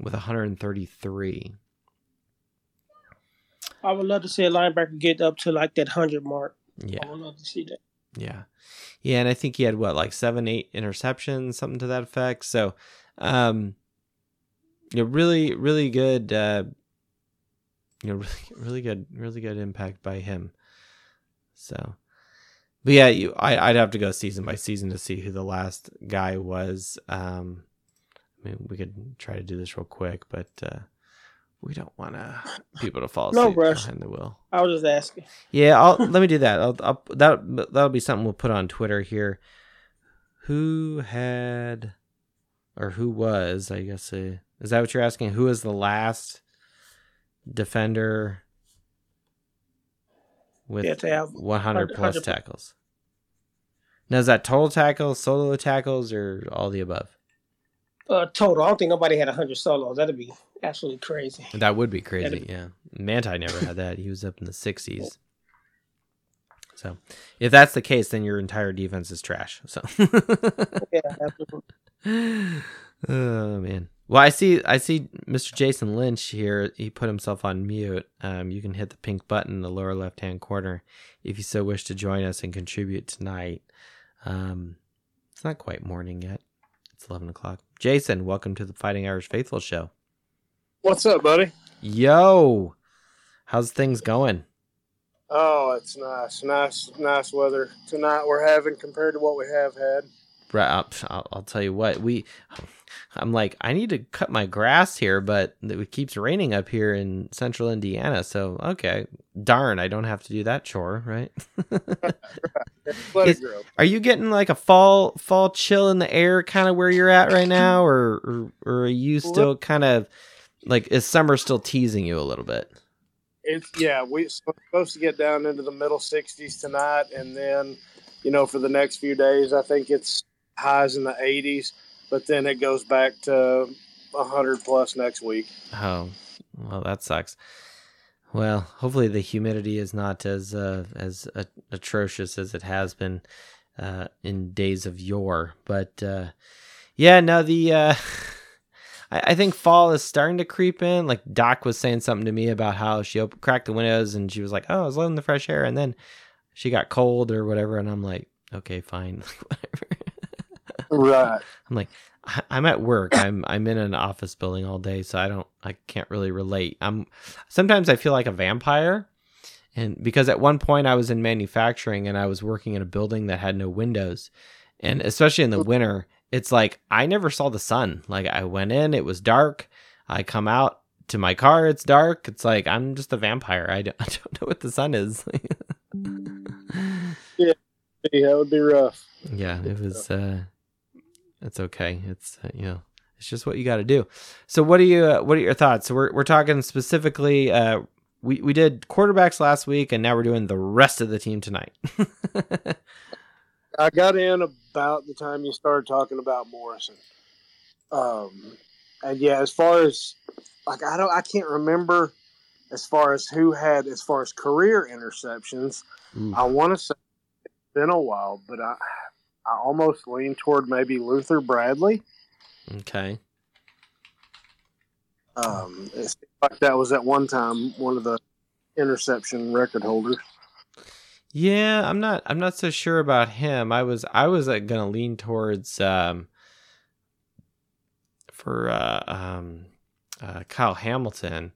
with 133. I would love to see a linebacker get up to like that 100 mark. Yeah. I would love to see that. Yeah. Yeah. And I think he had what, like seven, eight interceptions, something to that effect. So, um, you know, really, really good. Uh, you know, really, really good, really good impact by him. So, but yeah, you, I, I'd have to go season by season to see who the last guy was. Um, I mean, we could try to do this real quick, but uh, we don't want to people to fall No asleep rush. behind the wheel. I was just asking. Yeah, I'll let me do that. I'll, I'll that that'll be something we'll put on Twitter here. Who had or who was? I guess uh, is that what you're asking? Who was the last defender with Yeah, to have 100 plus 100 tackles? Now is that total tackles, solo tackles, or all the above? Uh, total. I don't think nobody had hundred solos. That'd be absolutely crazy. That would be crazy. That'd- Yeah, Manti never had that. He was up in the 60s. So, if that's the case, then your entire defense is trash. So. Yeah, absolutely. oh man. Well, I see. I see Mr. Jason Lynch here. He put himself on mute. Um, you can hit the pink button in the lower left-hand corner if you so wish to join us and contribute tonight. Um, it's not quite morning yet. It's eleven o'clock. Jason, welcome to the Fighting Irish Faithful Show. What's up, buddy? Yo, how's things going? Oh, it's nice, nice, nice weather tonight we're having compared to what we have had. Right, I'll, I'll, I'll tell you what we. I'm like, I need to cut my grass here, but it keeps raining up here in central Indiana. So okay, darn, I don't have to do that chore, right? Is- Are you getting like a fall fall chill in the air, kind of where you're at right now, or or, or are you still kind of like is summer still teasing you a little bit? It's yeah, we're supposed to get down into the middle 60s tonight, and then you know for the next few days, I think it's highs in the 80s, but then it goes back to 100 plus next week. Oh, well, that sucks. Well, hopefully the humidity is not as uh, as uh, atrocious as it has been uh, in days of yore. But uh, yeah, no, the uh, I, I think fall is starting to creep in. Like Doc was saying something to me about how she op- cracked the windows and she was like, "Oh, I was loving the fresh air," and then she got cold or whatever, and I'm like, "Okay, fine, whatever." Right. I'm like, I'm at work. I'm I'm in an office building all day, so I don't I can't really relate. I'm sometimes I feel like a vampire. And because at one point I was in manufacturing and I was working in a building that had no windows. And especially in the winter, it's like I never saw the sun. Like I went in, it was dark. I come out to my car, it's dark. It's like I'm just a vampire. I don't, I don't know what the sun is. Yeah, that would be rough. yeah it was uh it's okay it's uh, you know it's just what you got to do so what are you uh, what are your thoughts so we're, we're talking specifically uh we, we did quarterbacks last week and now we're doing the rest of the team tonight I got in about the time you started talking about Morrison. Um, and yeah, as far as like I don't, I can't remember as far as who had as far as career interceptions. Ooh. I want to say it's been a while, but I I almost lean toward maybe Luther Bradley. okay Um, it seems like that was at one time one of the interception record holders. yeah i'm not i'm not so sure about him i was i was uh, gonna lean towards um for uh um uh kyle hamilton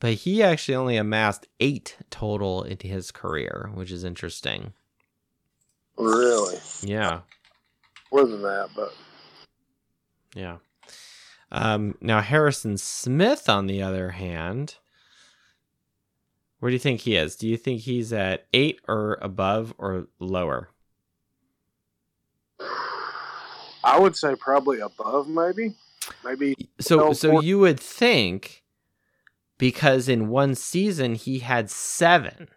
but he actually only amassed eight total in his career which is interesting Really, yeah more than that, but Yeah. Um, now Harrison Smith, on the other hand, where do you think he is? Do you think he's at eight or above or lower? I would say probably above, maybe, maybe. So, No, so four- you would think because in one season he had seven,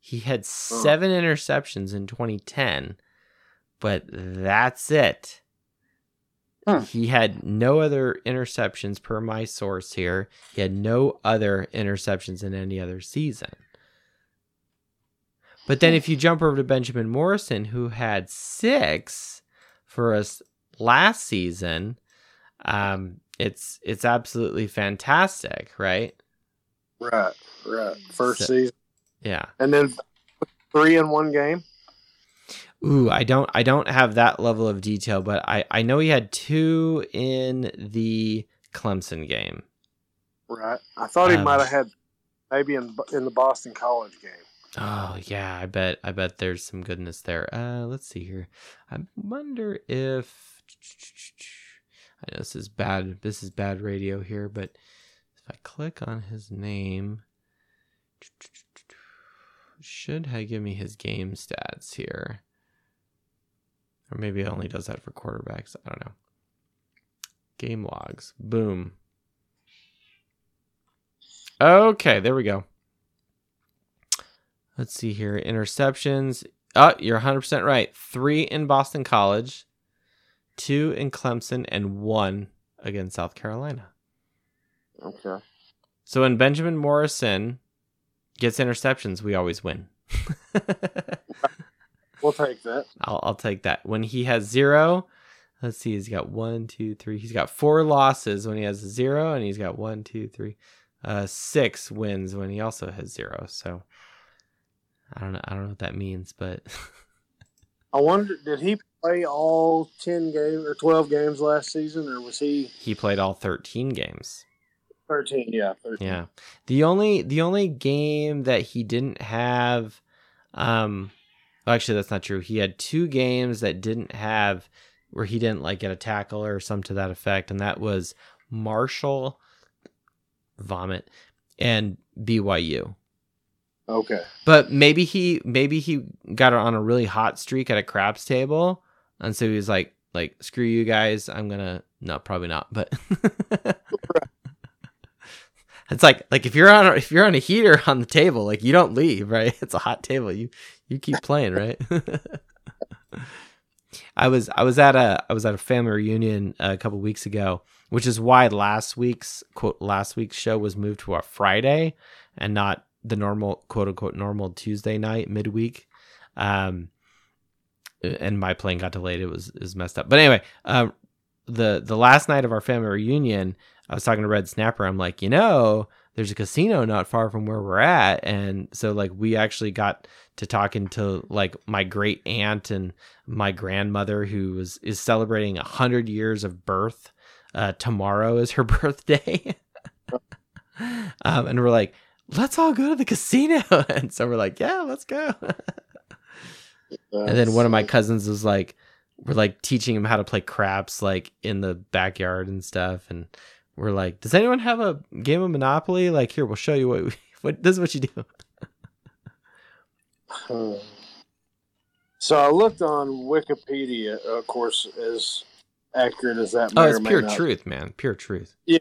he had seven interceptions in 2010, but that's it. Hmm. He had no other interceptions per my source here. He had no other interceptions in any other season. But then if you jump over to Benjamin Morrison, who had six for us last season, um, it's it's absolutely fantastic, right? Right, right. First So- season, Yeah. and then three in one game. Ooh, I don't I don't have that level of detail, but I I know he had two in the Clemson game. Right. I thought he Um, might have had maybe in in the Boston College game. Oh yeah, I bet I bet there's some goodness there. Uh let's see here. I wonder if I know this is bad this is bad radio here, but if I click on his name should have give me his game stats here. Or maybe it only does that for quarterbacks. I don't know. Game logs. Boom. Okay, there we go. Let's see here. Interceptions. Oh, you're 100% right. Three in Boston College, two in Clemson, and one against South Carolina. Okay. So when Benjamin Morrison gets interceptions, we always win. We'll take that. I'll, I'll take that. When he has zero, let's see, he's got one, two, three. He's got four losses when he has zero, and he's got one, two, three, uh, six wins when he also has zero. So I don't know. I don't know what that means, but I wonder, did he play all ten games or twelve games last season, or was he he played all 13 games. Thirteen? Yeah, thirteen. Yeah. The only the only game that he didn't have um actually that's not true. He had two games that didn't have where he didn't like get a tackle or some to that effect and that was Marshall vomit and BYU. Okay. But maybe he maybe he got on a really hot streak at a craps table and so he was like like screw you guys, I'm going to no probably not, but It's like like if you're on a, if you're on a heater on the table, like you don't leave, right? It's a hot table. You you keep playing, right? I was I was at a I was at a family reunion a couple weeks ago, which is why last week's quote last week's show was moved to a Friday and not the normal quote unquote normal Tuesday night midweek. Um, and my plane got delayed. It was was messed up. But anyway, um, the the last night of our family reunion, I was talking to Red Snapper. I'm like, you know, there's a casino not far from where we're at, and so like we actually got to talking to like my great aunt and my grandmother who was is celebrating a hundred years of birth. Uh, tomorrow is her birthday, um, and we're like, let's all go to the casino, and so we're like, yeah, let's go. and then one of my cousins was like we're like teaching him how to play craps like in the backyard and stuff and we're like does anyone have a game of monopoly like here we'll show you what we, what this is what you do Hmm. So I looked on Wikipedia, of course, as accurate as that. oh it's pure truth man pure truth yeah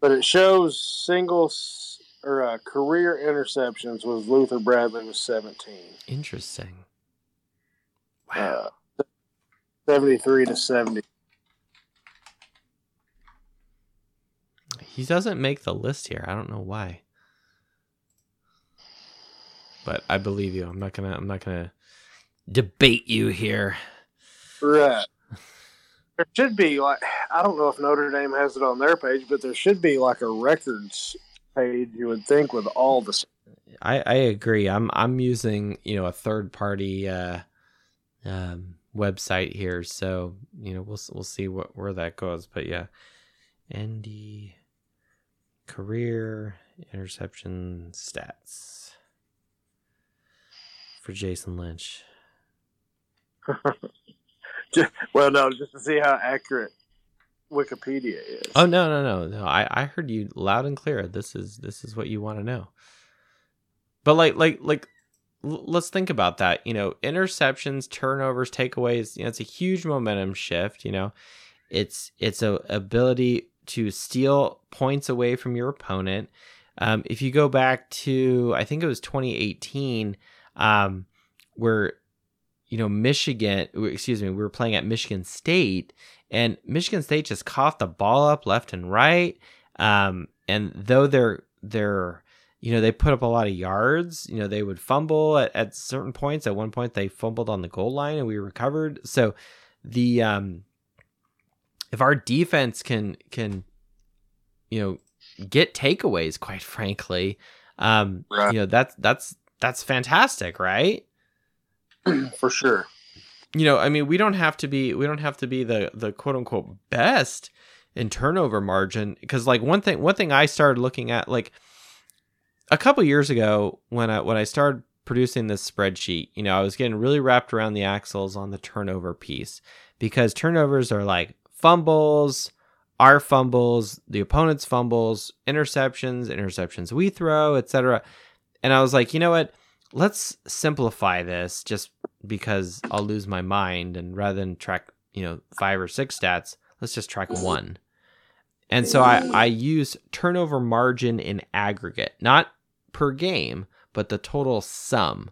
But it shows singles or uh, career interceptions with Luther Bradley was 17. interesting wow Uh, 73 to 70. he doesn't make the list here i don't know why but i believe you i'm not gonna i'm not gonna debate you here Right. There should be like I don't know if Notre Dame has it on their page, but there should be like a records page. You would think with all the I, I agree. I'm I'm using you know a third party uh, um, website here, so you know we'll we'll see what where that goes. But yeah, ND career interception stats for Jason Lynch. well, no, just to see how accurate Wikipedia is. Oh no no no no! I I heard you loud and clear. This is this is what you want to know. But like like like, l- let's think about that. You know, interceptions, turnovers, takeaways. You know, it's a huge momentum shift. You know, it's it's a ability to steal points away from your opponent. Um, if you go back to I think it was 2018, um, where you know Michigan, excuse me, we were playing at Michigan State, and Michigan State just coughed the ball up left and right. Um, and though they're they're you know they put up a lot of yards, you know they would fumble at, at certain points. At one point, they fumbled on the goal line, and we recovered. So the um, if our defense can can you know get takeaways, quite frankly, um, Right. you know that's that's that's fantastic, right? For sure. you know, I mean, we don't have to be we don't have to be the the quote unquote best in turnover margin because like one thing one thing I started looking at like a couple years ago when I when I started producing this spreadsheet, you know, I was getting really wrapped around the axles on the turnover piece because turnovers are like fumbles, our fumbles, the opponent's fumbles, interceptions, interceptions we throw, etc. And I was like, you know what? Let's simplify this just because I'll lose my mind and rather than track, you know, five or six stats, let's just track one. And so I, I use turnover margin in aggregate, not per game, but the total sum.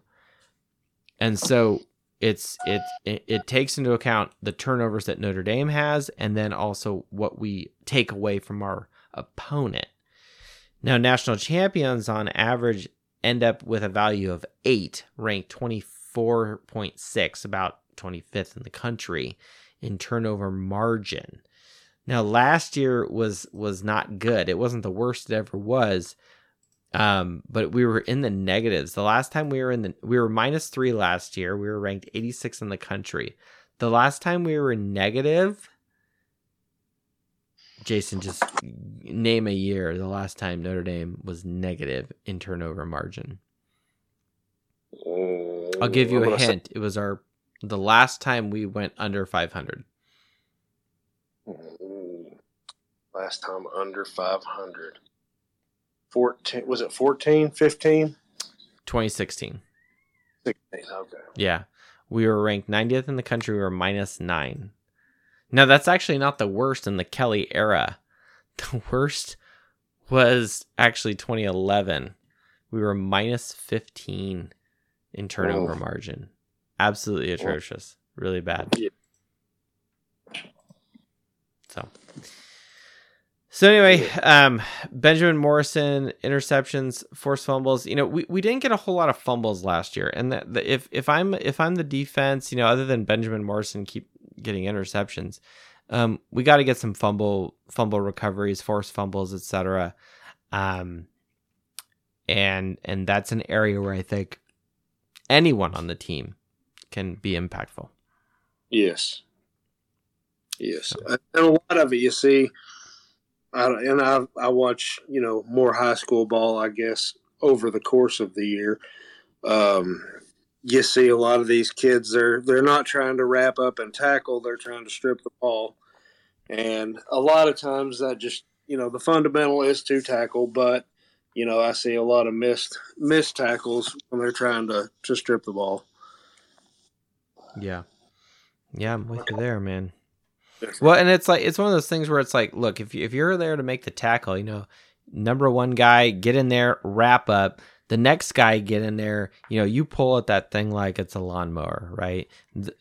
And so it's it, it it takes into account the turnovers that Notre Dame has and then also what we take away from our opponent. Now national champions on average end up with a value of 8, ranked 24.6, about 25th in the country in turnover margin. Now last year was was not good. It wasn't the worst it ever was, um, but we were in the negatives. The last time we were in the we were minus three last year. We were ranked 86 in the country. The last time we were negative, Jason, just name a year. The last time Notre Dame was negative in turnover margin. I'll give you a hint. Say- it was our the last time we went under 500. Last time under 500. 14 was it 14 15 2016 16 okay. Yeah. We were ranked 90th in the country we were minus 9 now that's actually not the worst in the kelly era. The worst was actually 2011 we were minus 15 in turnover oh. margin. Absolutely atrocious. Really bad. Yeah. so so anyway, um, Benjamin Morrison interceptions, forced fumbles. You know, we, we didn't get a whole lot of fumbles last year, and the, the, if if I'm if I'm the defense, you know, other than Benjamin Morrison keep getting interceptions, um, we got to get some fumble fumble recoveries, forced fumbles, etc. Um, and and that's an area where I think anyone on the team can be impactful. Yes. Yes, so. and a lot of it you see I, and I I watch you know more high school ball I guess over the course of the year. Um, you see a lot of these kids they're they're not trying to wrap up and tackle they're trying to strip the ball, and a lot of times that just you know the fundamental is to tackle, but you know I see a lot of missed missed tackles when they're trying to to strip the ball. Yeah, yeah, I'm with you there, man. Well, and it's like it's one of those things where it's like, look, if you, if you're there to make the tackle, you know, number one guy get in there, wrap up. The next guy get in there, you know, you pull at that thing like it's a lawnmower, right?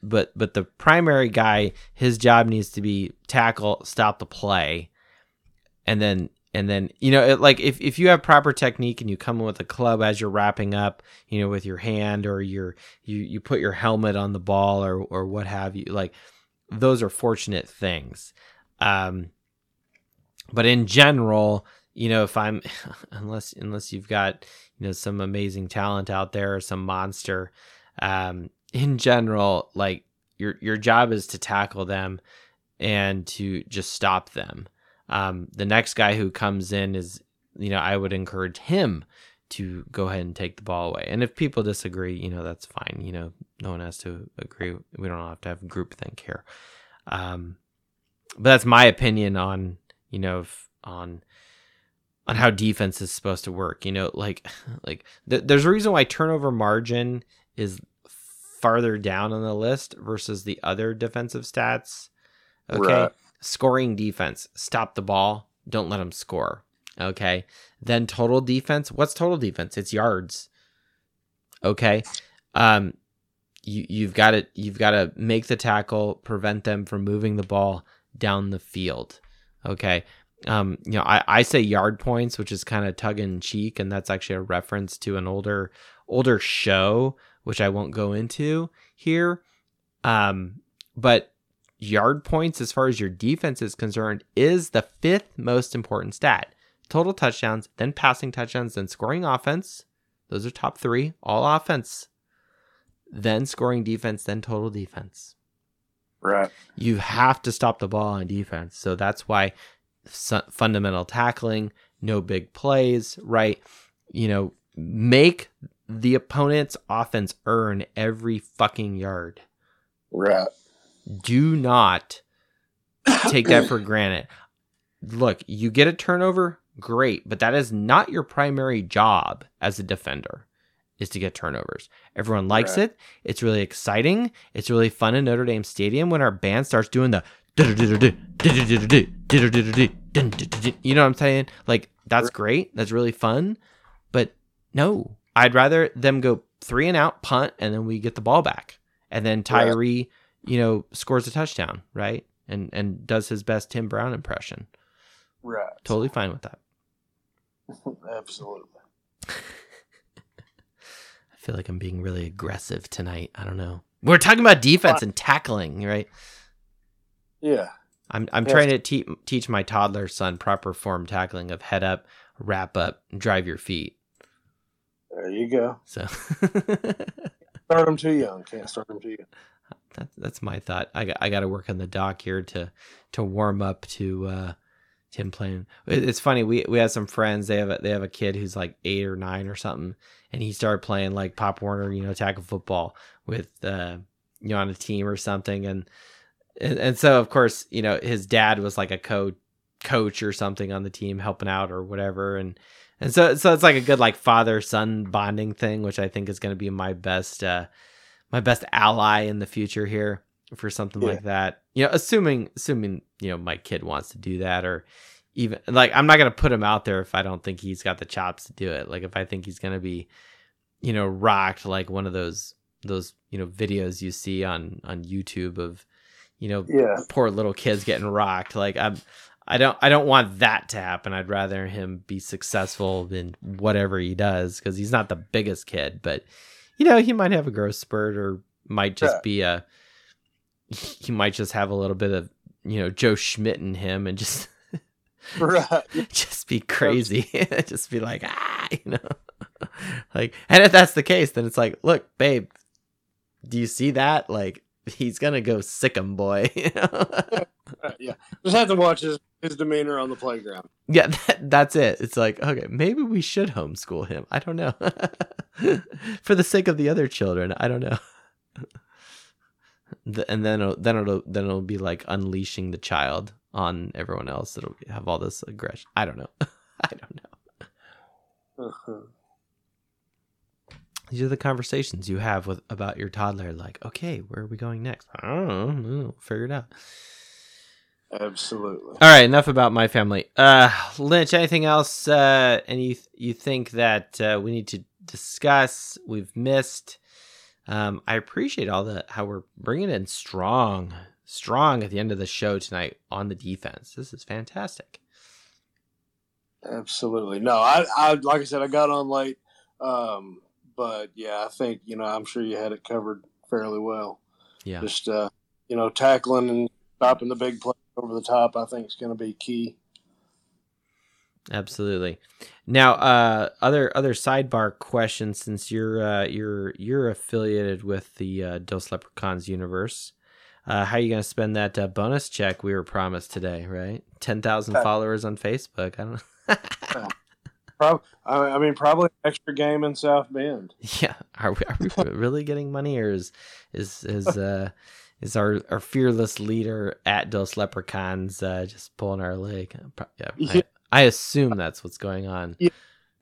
But but the primary guy, his job needs to be tackle, stop the play, and then and then you know it, like if, if you have proper technique and you come in with a club as you're wrapping up you know with your hand or your you you put your helmet on the ball or or what have you like those are fortunate things. Um, but in general, you know, if I'm unless unless you've got you know some amazing talent out there or some monster, um, in general, like your your job is to tackle them and to just stop them. Um, the next guy who comes in is, you know, I would encourage him to go ahead and take the ball away. And if people disagree, you know, that's fine. You know, no one has to agree. We don't have to have groupthink here. Um, but that's my opinion on, you know, on on how defense is supposed to work. You know, like like th- there's a reason why turnover margin is farther down on the list versus the other defensive stats. Okay. Right. Scoring defense, stop the ball, don't let them score. Okay. Then total defense. What's total defense? It's yards. Okay. Um, you you've got to you've got to make the tackle, prevent them from moving the ball down the field. Okay. Um, you know, I, I say yard points, which is kind of tug in cheek, and that's actually a reference to an older older show, which I won't go into here. Um, but yard points, as far as your defense is concerned, is the fifth most important stat total touchdowns, then passing touchdowns, then scoring offense. Those are top three, all offense, then scoring defense, then total defense. Right. You have to stop the ball on defense. So that's why fundamental tackling, no big plays, right? You know, make the opponent's offense earn every fucking yard. Right. Do not take that for granted. Look, you get a turnover, great, but that is not your primary job as a defender is to get turnovers. Everyone likes Right. it. It's really exciting. It's really fun in Notre Dame Stadium when our band starts doing the you know what I'm saying? Like that's great. That's really fun. But no, I'd rather them go three and out, punt, and then we get the ball back. And then Tyree, you know, scores a touchdown, right? And and does his best Tim Brown impression. Right. Totally fine with that. Absolutely. I feel like I'm being really aggressive tonight. I don't know. We're talking about defense and tackling, right? Yeah. I'm I'm trying to te- teach my toddler son proper form tackling of head up, wrap up, drive your feet. There you go. So Start them too young. Can't start them too young. that's that's my thought. I got I got to work on the dock here to to warm up to uh to him playing. It's funny. We we have some friends. They have a, they have a kid who's like eight or nine or something, and he started playing like Pop Warner, you know, tackle football with uh you know on a team or something, and and, and so of course you know his dad was like a co coach or something on the team helping out or whatever, and and so so it's like a good like father son bonding thing, which I think is going to be my best uh my best ally in the future here for something Yeah. like that. You know, assuming assuming you know my kid wants to do that, or even like I'm not gonna put him out there if I don't think he's got the chops to do it. Like if I think he's gonna be, you know, rocked like one of those those you know videos you see on on YouTube of you know Yeah. poor little kids getting rocked. Like I'm, I don't, I don't want that to happen. I'd rather him be successful in whatever he does because he's not the biggest kid, but you know he might have a growth spurt or might just Yeah. be a, he might just have a little bit of you know Joe Schmidt in him and just Right. just be crazy, just be like ah, you know, like and if that's the case, then it's like, look, babe, do you see that? Like he's gonna go sick him, boy. You know? Yeah. Just have to watch his, his demeanor on the playground. yeah, that, that's it. It's like okay, maybe we should homeschool him. I don't know, for the sake of the other children. I don't know. The- and then it'll, then it'll then it'll be like unleashing the child on everyone else. It'll have all this aggression. I don't know. I don't know. Uh-huh. These are the conversations you have with about your toddler. Like, okay, where are we going next? I don't know. We'll figure it out. Absolutely. All right, enough about my family. Uh, Lynch, anything else? Uh, and you you think that uh, we need to discuss? We've missed. Um, I appreciate all the how we're bringing in strong, strong at the end of the show tonight on the defense. This is fantastic. Absolutely. No, I, I like I said, I got on late. Um, but yeah, I think, you know, I'm sure you had it covered fairly well. Yeah. Just uh, you know, tackling and stopping the big play over the top, I think is gonna be key. Absolutely. Now, uh, other other sidebar question since you're uh, you're you're affiliated with the uh, Dos Leprechauns universe, uh, how are you going to spend that uh, bonus check we were promised today? Right, ten thousand Uh, followers on Facebook. I don't know. Prob- I, I mean, probably extra game in South Bend. yeah, are we, are we really getting money, or is is is uh, is our our fearless leader at Dos Leprechauns uh, just pulling our leg? Pro- Yeah, Yeah. I, assume that's what's going on.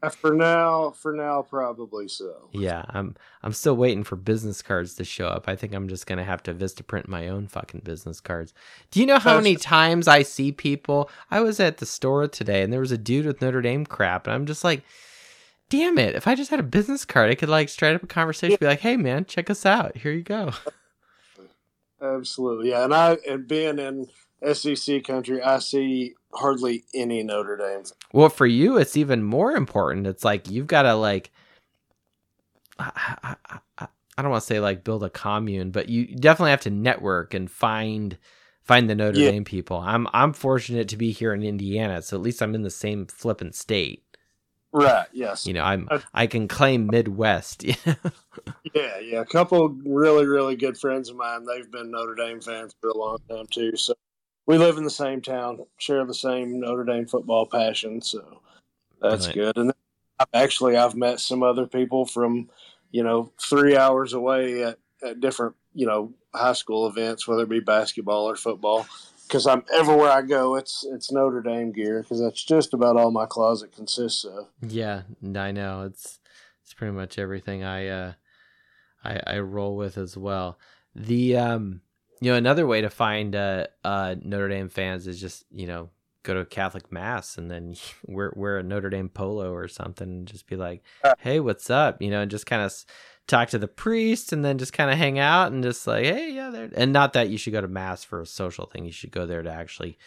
Uh, For now, for now, probably so. Yeah, I'm I'm still waiting for business cards to show up. I think I'm just gonna have to Vistaprint my own fucking business cards. Do you know how many times I see people? I was at the store today and there was a dude with Notre Dame crap, and I'm just like, damn it! If I just had a business card, I could like straight up a conversation, be like, hey man, check us out. Here you go. Absolutely, yeah. And I and being in SEC country, I see hardly any Notre Dame. Well, for you, it's even more important. It's like you've got to like, I, I, I, I don't want to say like build a commune, but you definitely have to network and find find the Notre Yeah. Dame people. I'm I'm fortunate to be here in Indiana, so at least I'm in the same flippin' state. Right. Yes. You know, I'm I can claim Midwest. Yeah. Yeah, yeah. A couple really, really good friends of mine. They've been Notre Dame fans for a long time too. So we live in the same town, share the same Notre Dame football passion. So that's good. And actually, I've met some other people from, you know, three hours away at, at different, you know, high school events, whether it be basketball or football. Because I'm everywhere I go, it's it's Notre Dame gear because that's just about all my closet consists of. Yeah, I know. It's it's pretty much everything I uh I I roll with as well. The um you know another way to find uh uh Notre Dame fans is just, you know, go to a Catholic mass and then wear wear a Notre Dame polo or something and just be like, "Hey, what's up?" you know, and just kind of talk to the priest and then just kind of hang out and just like, "Hey, yeah, there." And not that you should go to mass for a social thing. You should go there to actually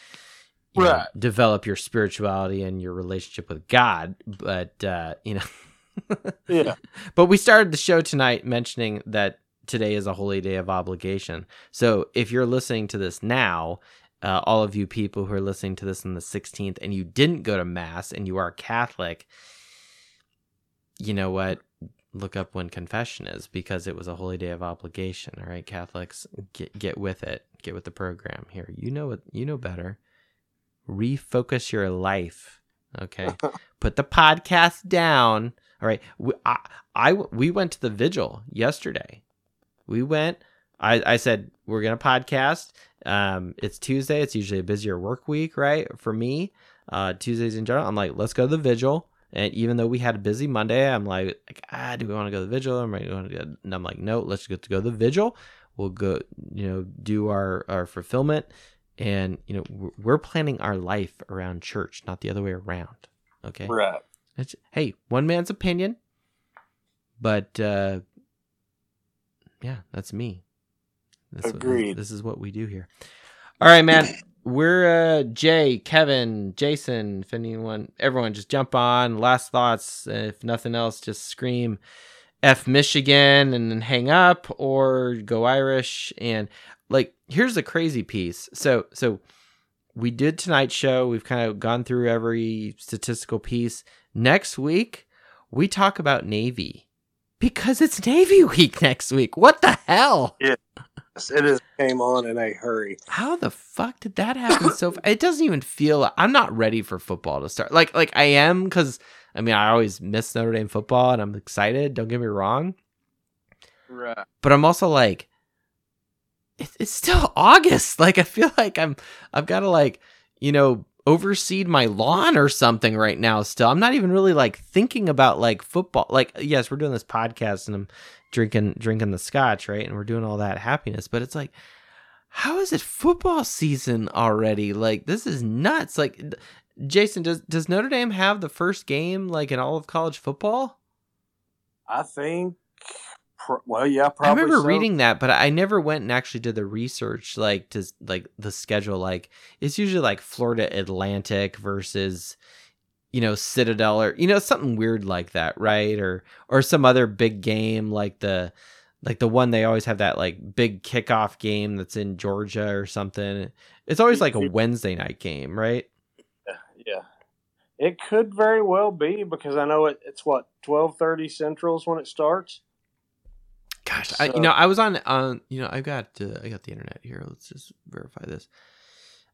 you know, develop your spirituality and your relationship with God, but uh, you know, Yeah. but we started the show tonight mentioning that today is a holy day of obligation. So if you're listening to this now, uh, all of you people who are listening to this on the 16th and you didn't go to mass and you are Catholic, you know what? Look up when confession is because it was a holy day of obligation. All right, Catholics, get get with it. Get with the program here. You know what? You know better. Refocus your life. Okay, put the podcast down. All right, we, I, I we went to the vigil yesterday. We went. I I said we're gonna podcast. Um, it's Tuesday. It's usually a busier work week, right? For me, uh, Tuesdays in general. I'm like, let's go to the vigil. And even though we had a busy Monday, I'm like, like ah, do we want to go to the vigil? I'm want to? And I'm like, no, let's get to go to the vigil. We'll go, you know, do our our fulfillment, and you know, we're- we're planning our life around church, not the other way around. Okay. Right. It's, hey, one man's opinion, but uh, yeah, that's me. That's what- Agreed. this is what we do here. All right, man. We're uh, Jay, Kevin, Jason. If anyone, everyone, just jump on. Last thoughts. If nothing else, just scream "F Michigan" and then hang up, or go Irish. And like, here's the crazy piece. So, so we did tonight's show. We've kind of gone through every statistical piece. Next week, we talk about Navy because it's Navy week next week. What the hell? It is came on in a hurry. How the fuck did that happen so f- it doesn't even feel I'm not ready for football to start. Like like I am cuz I mean I always miss Notre Dame football and I'm excited, don't get me wrong, Right. but I'm also like it, it's still August. Like I feel like I'm I've got to like, you know, overseed my lawn or something right now still. I'm not even really like thinking about like football. Like yes, we're doing this podcast and I'm drinking drinking the scotch, right? And we're doing all that happiness, but it's like how is it football season already? Like this is nuts. Like Jason, does does Notre Dame have the first game like in all of college football? I think. Well, yeah, probably. I remember so. reading that, but I never went and actually did the research like to like the schedule. Like it's usually like Florida Atlantic versus you know Citadel or you know something weird like that, right? Or or some other big game like the like the one they always have that like big kickoff game that's in Georgia or something. It's always like a Wednesday night game, right? Yeah, it could very well be because I know it, it's what twelve thirty Central's when it starts. Gosh, I, you know, I was on on you know, I got uh, I got the internet here. Let's just verify this.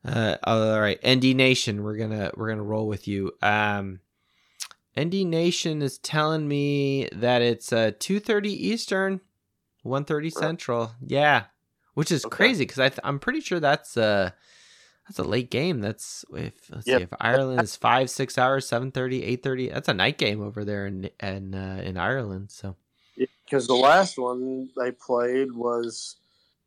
Uh, all right, ND Nation, we're gonna we're gonna roll with you. Um, ND Nation is telling me that it's uh two thirty Eastern, one thirty Central. Yeah, which is Okay. crazy because I th- I'm pretty sure that's uh that's a late game. That's if let's Yep. see if Ireland is five six hours, 7.30, 8.30. That's a night game over there in in uh, in Ireland. So. Because the last one they played was,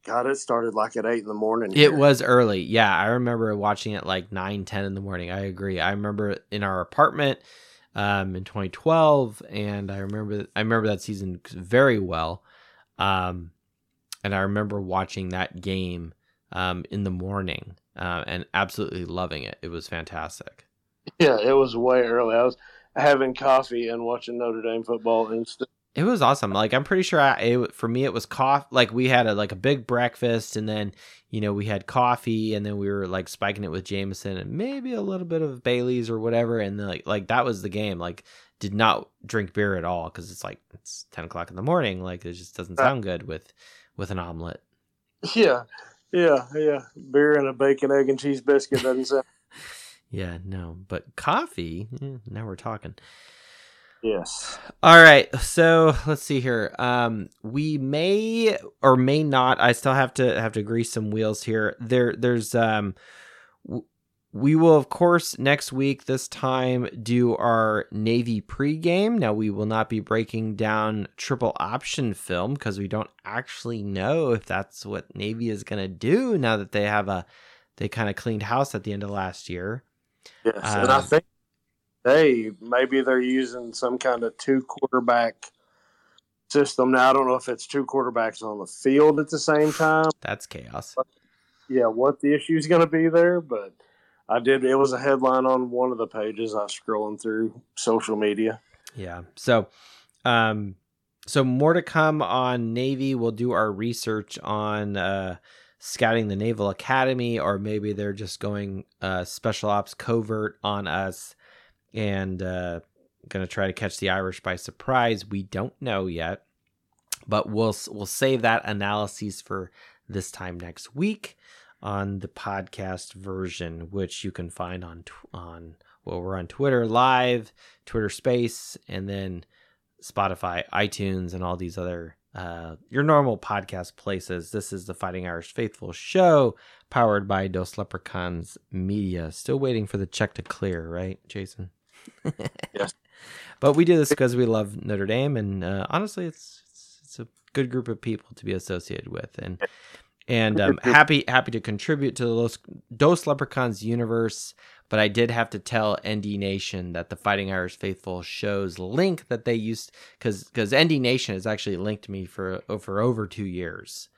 God, it started like at eight in the morning. It was early. Yeah, I remember watching it like nine, ten in the morning. I agree. I remember in our apartment um, in 2012, and I remember I remember that season very well. Um, and I remember watching that game um, in the morning uh, and absolutely loving it. It was fantastic. Yeah, it was way early. I was having coffee and watching Notre Dame football instant. It was awesome. Like I'm pretty sure I, it, for me it was coffee. Like we had a like a big breakfast, and then you know we had coffee, and then we were like spiking it with Jameson and maybe a little bit of Bailey's or whatever, and then, like like that was the game. Like did not drink beer at all because it's like it's ten o'clock in the morning. Like it just doesn't uh sound good with with an omelet. Yeah, yeah, yeah. Beer and a bacon, egg, and cheese biscuit doesn't sound. yeah, no, but coffee. Now we're talking. Yes. All right. So let's see here. Um, we may or may not. I still have to have to grease some wheels here. There, there's um, w- we will of course next week this time do our Navy pregame. Now we will not be breaking down triple option film because we don't actually know if that's what Navy is going to do now that they have a they kind of cleaned house at the end of last year. Yes, and I Um, think they maybe they're using some kind of two quarterback system. Now I don't know if it's two quarterbacks on the field at the same time. That's chaos. Yeah, what the issue is going to be there, but I did. It was a headline on one of the pages I was scrolling through social media. Yeah. So, um, so more to come on Navy. We'll do our research on uh, scouting the Naval Academy, or maybe they're just going uh, special ops covert on us and uh, going to try to catch the Irish by surprise. We don't know yet, but we'll we'll save that analysis for this time next week on the podcast version, which you can find on on well, we're on Twitter live, Twitter Space, and then Spotify, iTunes, and all these other uh, your normal podcast places. This is the Fighting Irish Faithful show, powered by Dos Leprechauns Media. Still waiting for the check to clear, right, Jason? Yes. But we do this because we love Notre Dame, and uh, honestly, it's, it's it's a good group of people to be associated with, and and um, happy happy to contribute to the Los, Dos Leprechauns universe. But I did have to tell ND Nation that the Fighting Irish Faithful shows link that they used because because ND Nation has actually linked me for for over two years,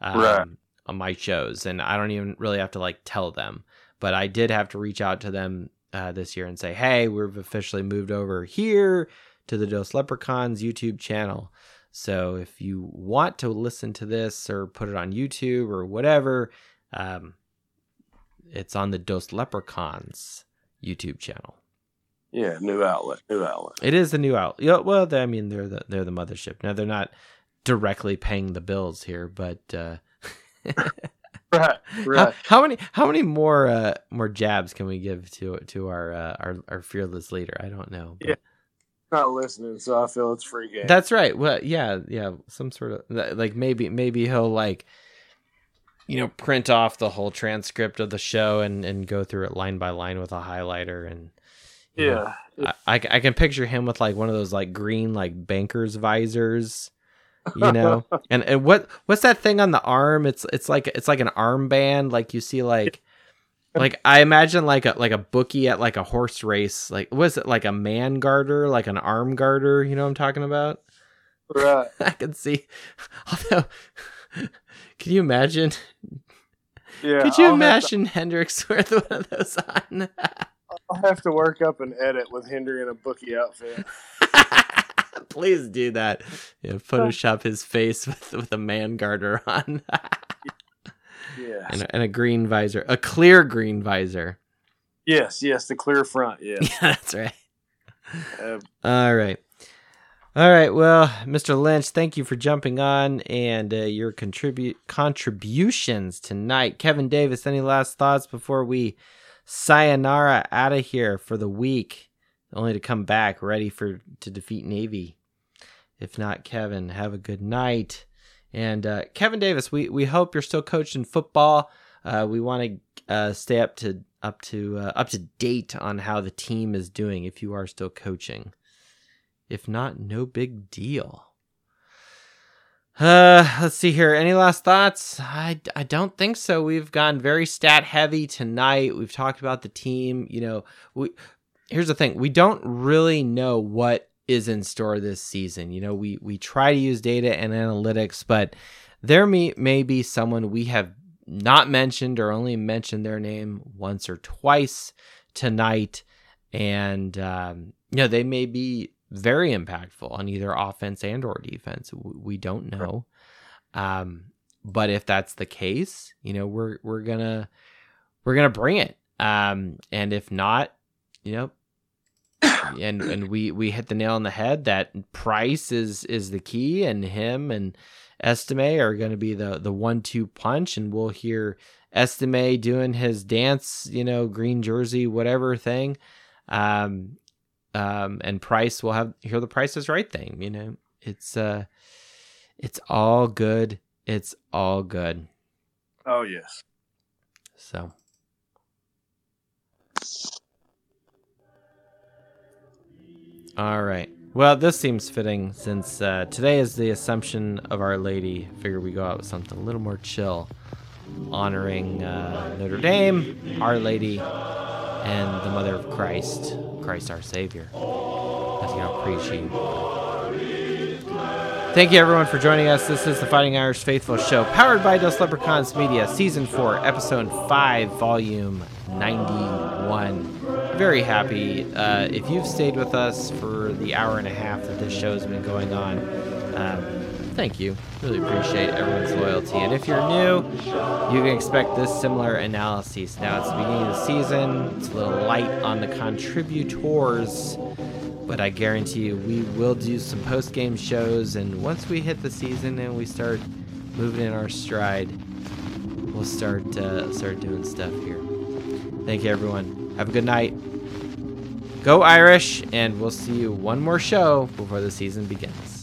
um, Right. on my shows, and I don't even really have to like tell them. But I did have to reach out to them uh, this year and say, "Hey, we've officially moved over here to the Dos Leprechauns YouTube channel." So if you want to listen to this or put it on YouTube or whatever, um, it's on the Dos Leprechauns YouTube channel. Yeah, new outlet, new outlet. It is the new outlet. Yeah, well, I mean, they're the they're the mothership. Now they're not directly paying the bills here, but uh, Right, how, right. how many how many more uh, more jabs can we give to to our uh, our our fearless leader? I don't know. but- Yeah. Not listening, so I feel it's free game. That's right. Well, yeah, yeah, some sort of like maybe maybe he'll like you know print off the whole transcript of the show and and go through it line by line with a highlighter and know, yeah, I, I I can picture him with like one of those like green like banker's visors, you know. and and what what's that thing on the arm? It's it's like it's like an armband like you see like like I imagine like a like a bookie at like a horse race. Like was it like a man garter, like an arm garter, you know what I'm talking about? right. I can see although can you imagine Yeah, could you I'll have to- imagine Hendrix with one of those on? I'll have to work up an edit with Hendry in a bookie outfit. Please do that. Yeah, Photoshop his face with with a man garter on Yeah. and, a, and a green visor, a clear green visor. Yes, yes, the clear front. Yeah. Yeah, that's right. Uh, All right. All right. Well, Mr. Lynch, thank you for jumping on and uh, your contribute contributions tonight. Kevin Davis, any last thoughts before we sayonara out of here for the week, only to come back ready for to defeat Navy? If not, Kevin, have a good night. And uh, Kevin Davis, we, we hope you're still coaching football. Uh, we want to uh, stay up to up to uh, up to date on how the team is doing if you are still coaching. If not, no big deal. Uh, let's see here. Any last thoughts? I, I don't think so. We've gone very stat heavy tonight. We've talked about the team. You know, we here's the thing. We don't really know what is in store this season. You know, we we try to use data and analytics, but there may may be someone we have not mentioned or only mentioned their name once or twice tonight, and um, you know they may be very impactful on either offense and or defense. We don't know. Um, but if that's the case, you know, we're we're gonna we're gonna bring it. Um, and if not, you know, and and we we hit the nail on the head that price is is the key, and him and Estime are going to be the the one two punch, and we'll hear Estime doing his dance, you know, green jersey, whatever thing. Um, um, and Price will have hear the Price is Right thing. You know, it's uh, it's all good. It's all good. Oh yes. So. All right. Well, this seems fitting since uh, today is the Assumption of Our Lady. Figure we go out with something a little more chill, honoring uh, Notre Dame, Our Lady, and the Mother of Christ, Christ our Savior. You know, appreciate. Thank you, everyone, for joining us. This is the Fighting Irish Faithful Show, powered by Dos Leprechauns Media, Season 4, Episode 5, Volume 91 very happy. Uh, if you've stayed with us for the hour and a half that this show's been going on, um, thank you. Really appreciate everyone's loyalty. And if you're new, you can expect this similar analysis. Now, it's the beginning of the season, it's a little light on the contributors, but I guarantee you we will do some post game shows. And once we hit the season and we start moving in our stride, we'll start, uh, start doing stuff here. Thank you, everyone. Have a good night. Go Irish, and we'll see you one more show before the season begins.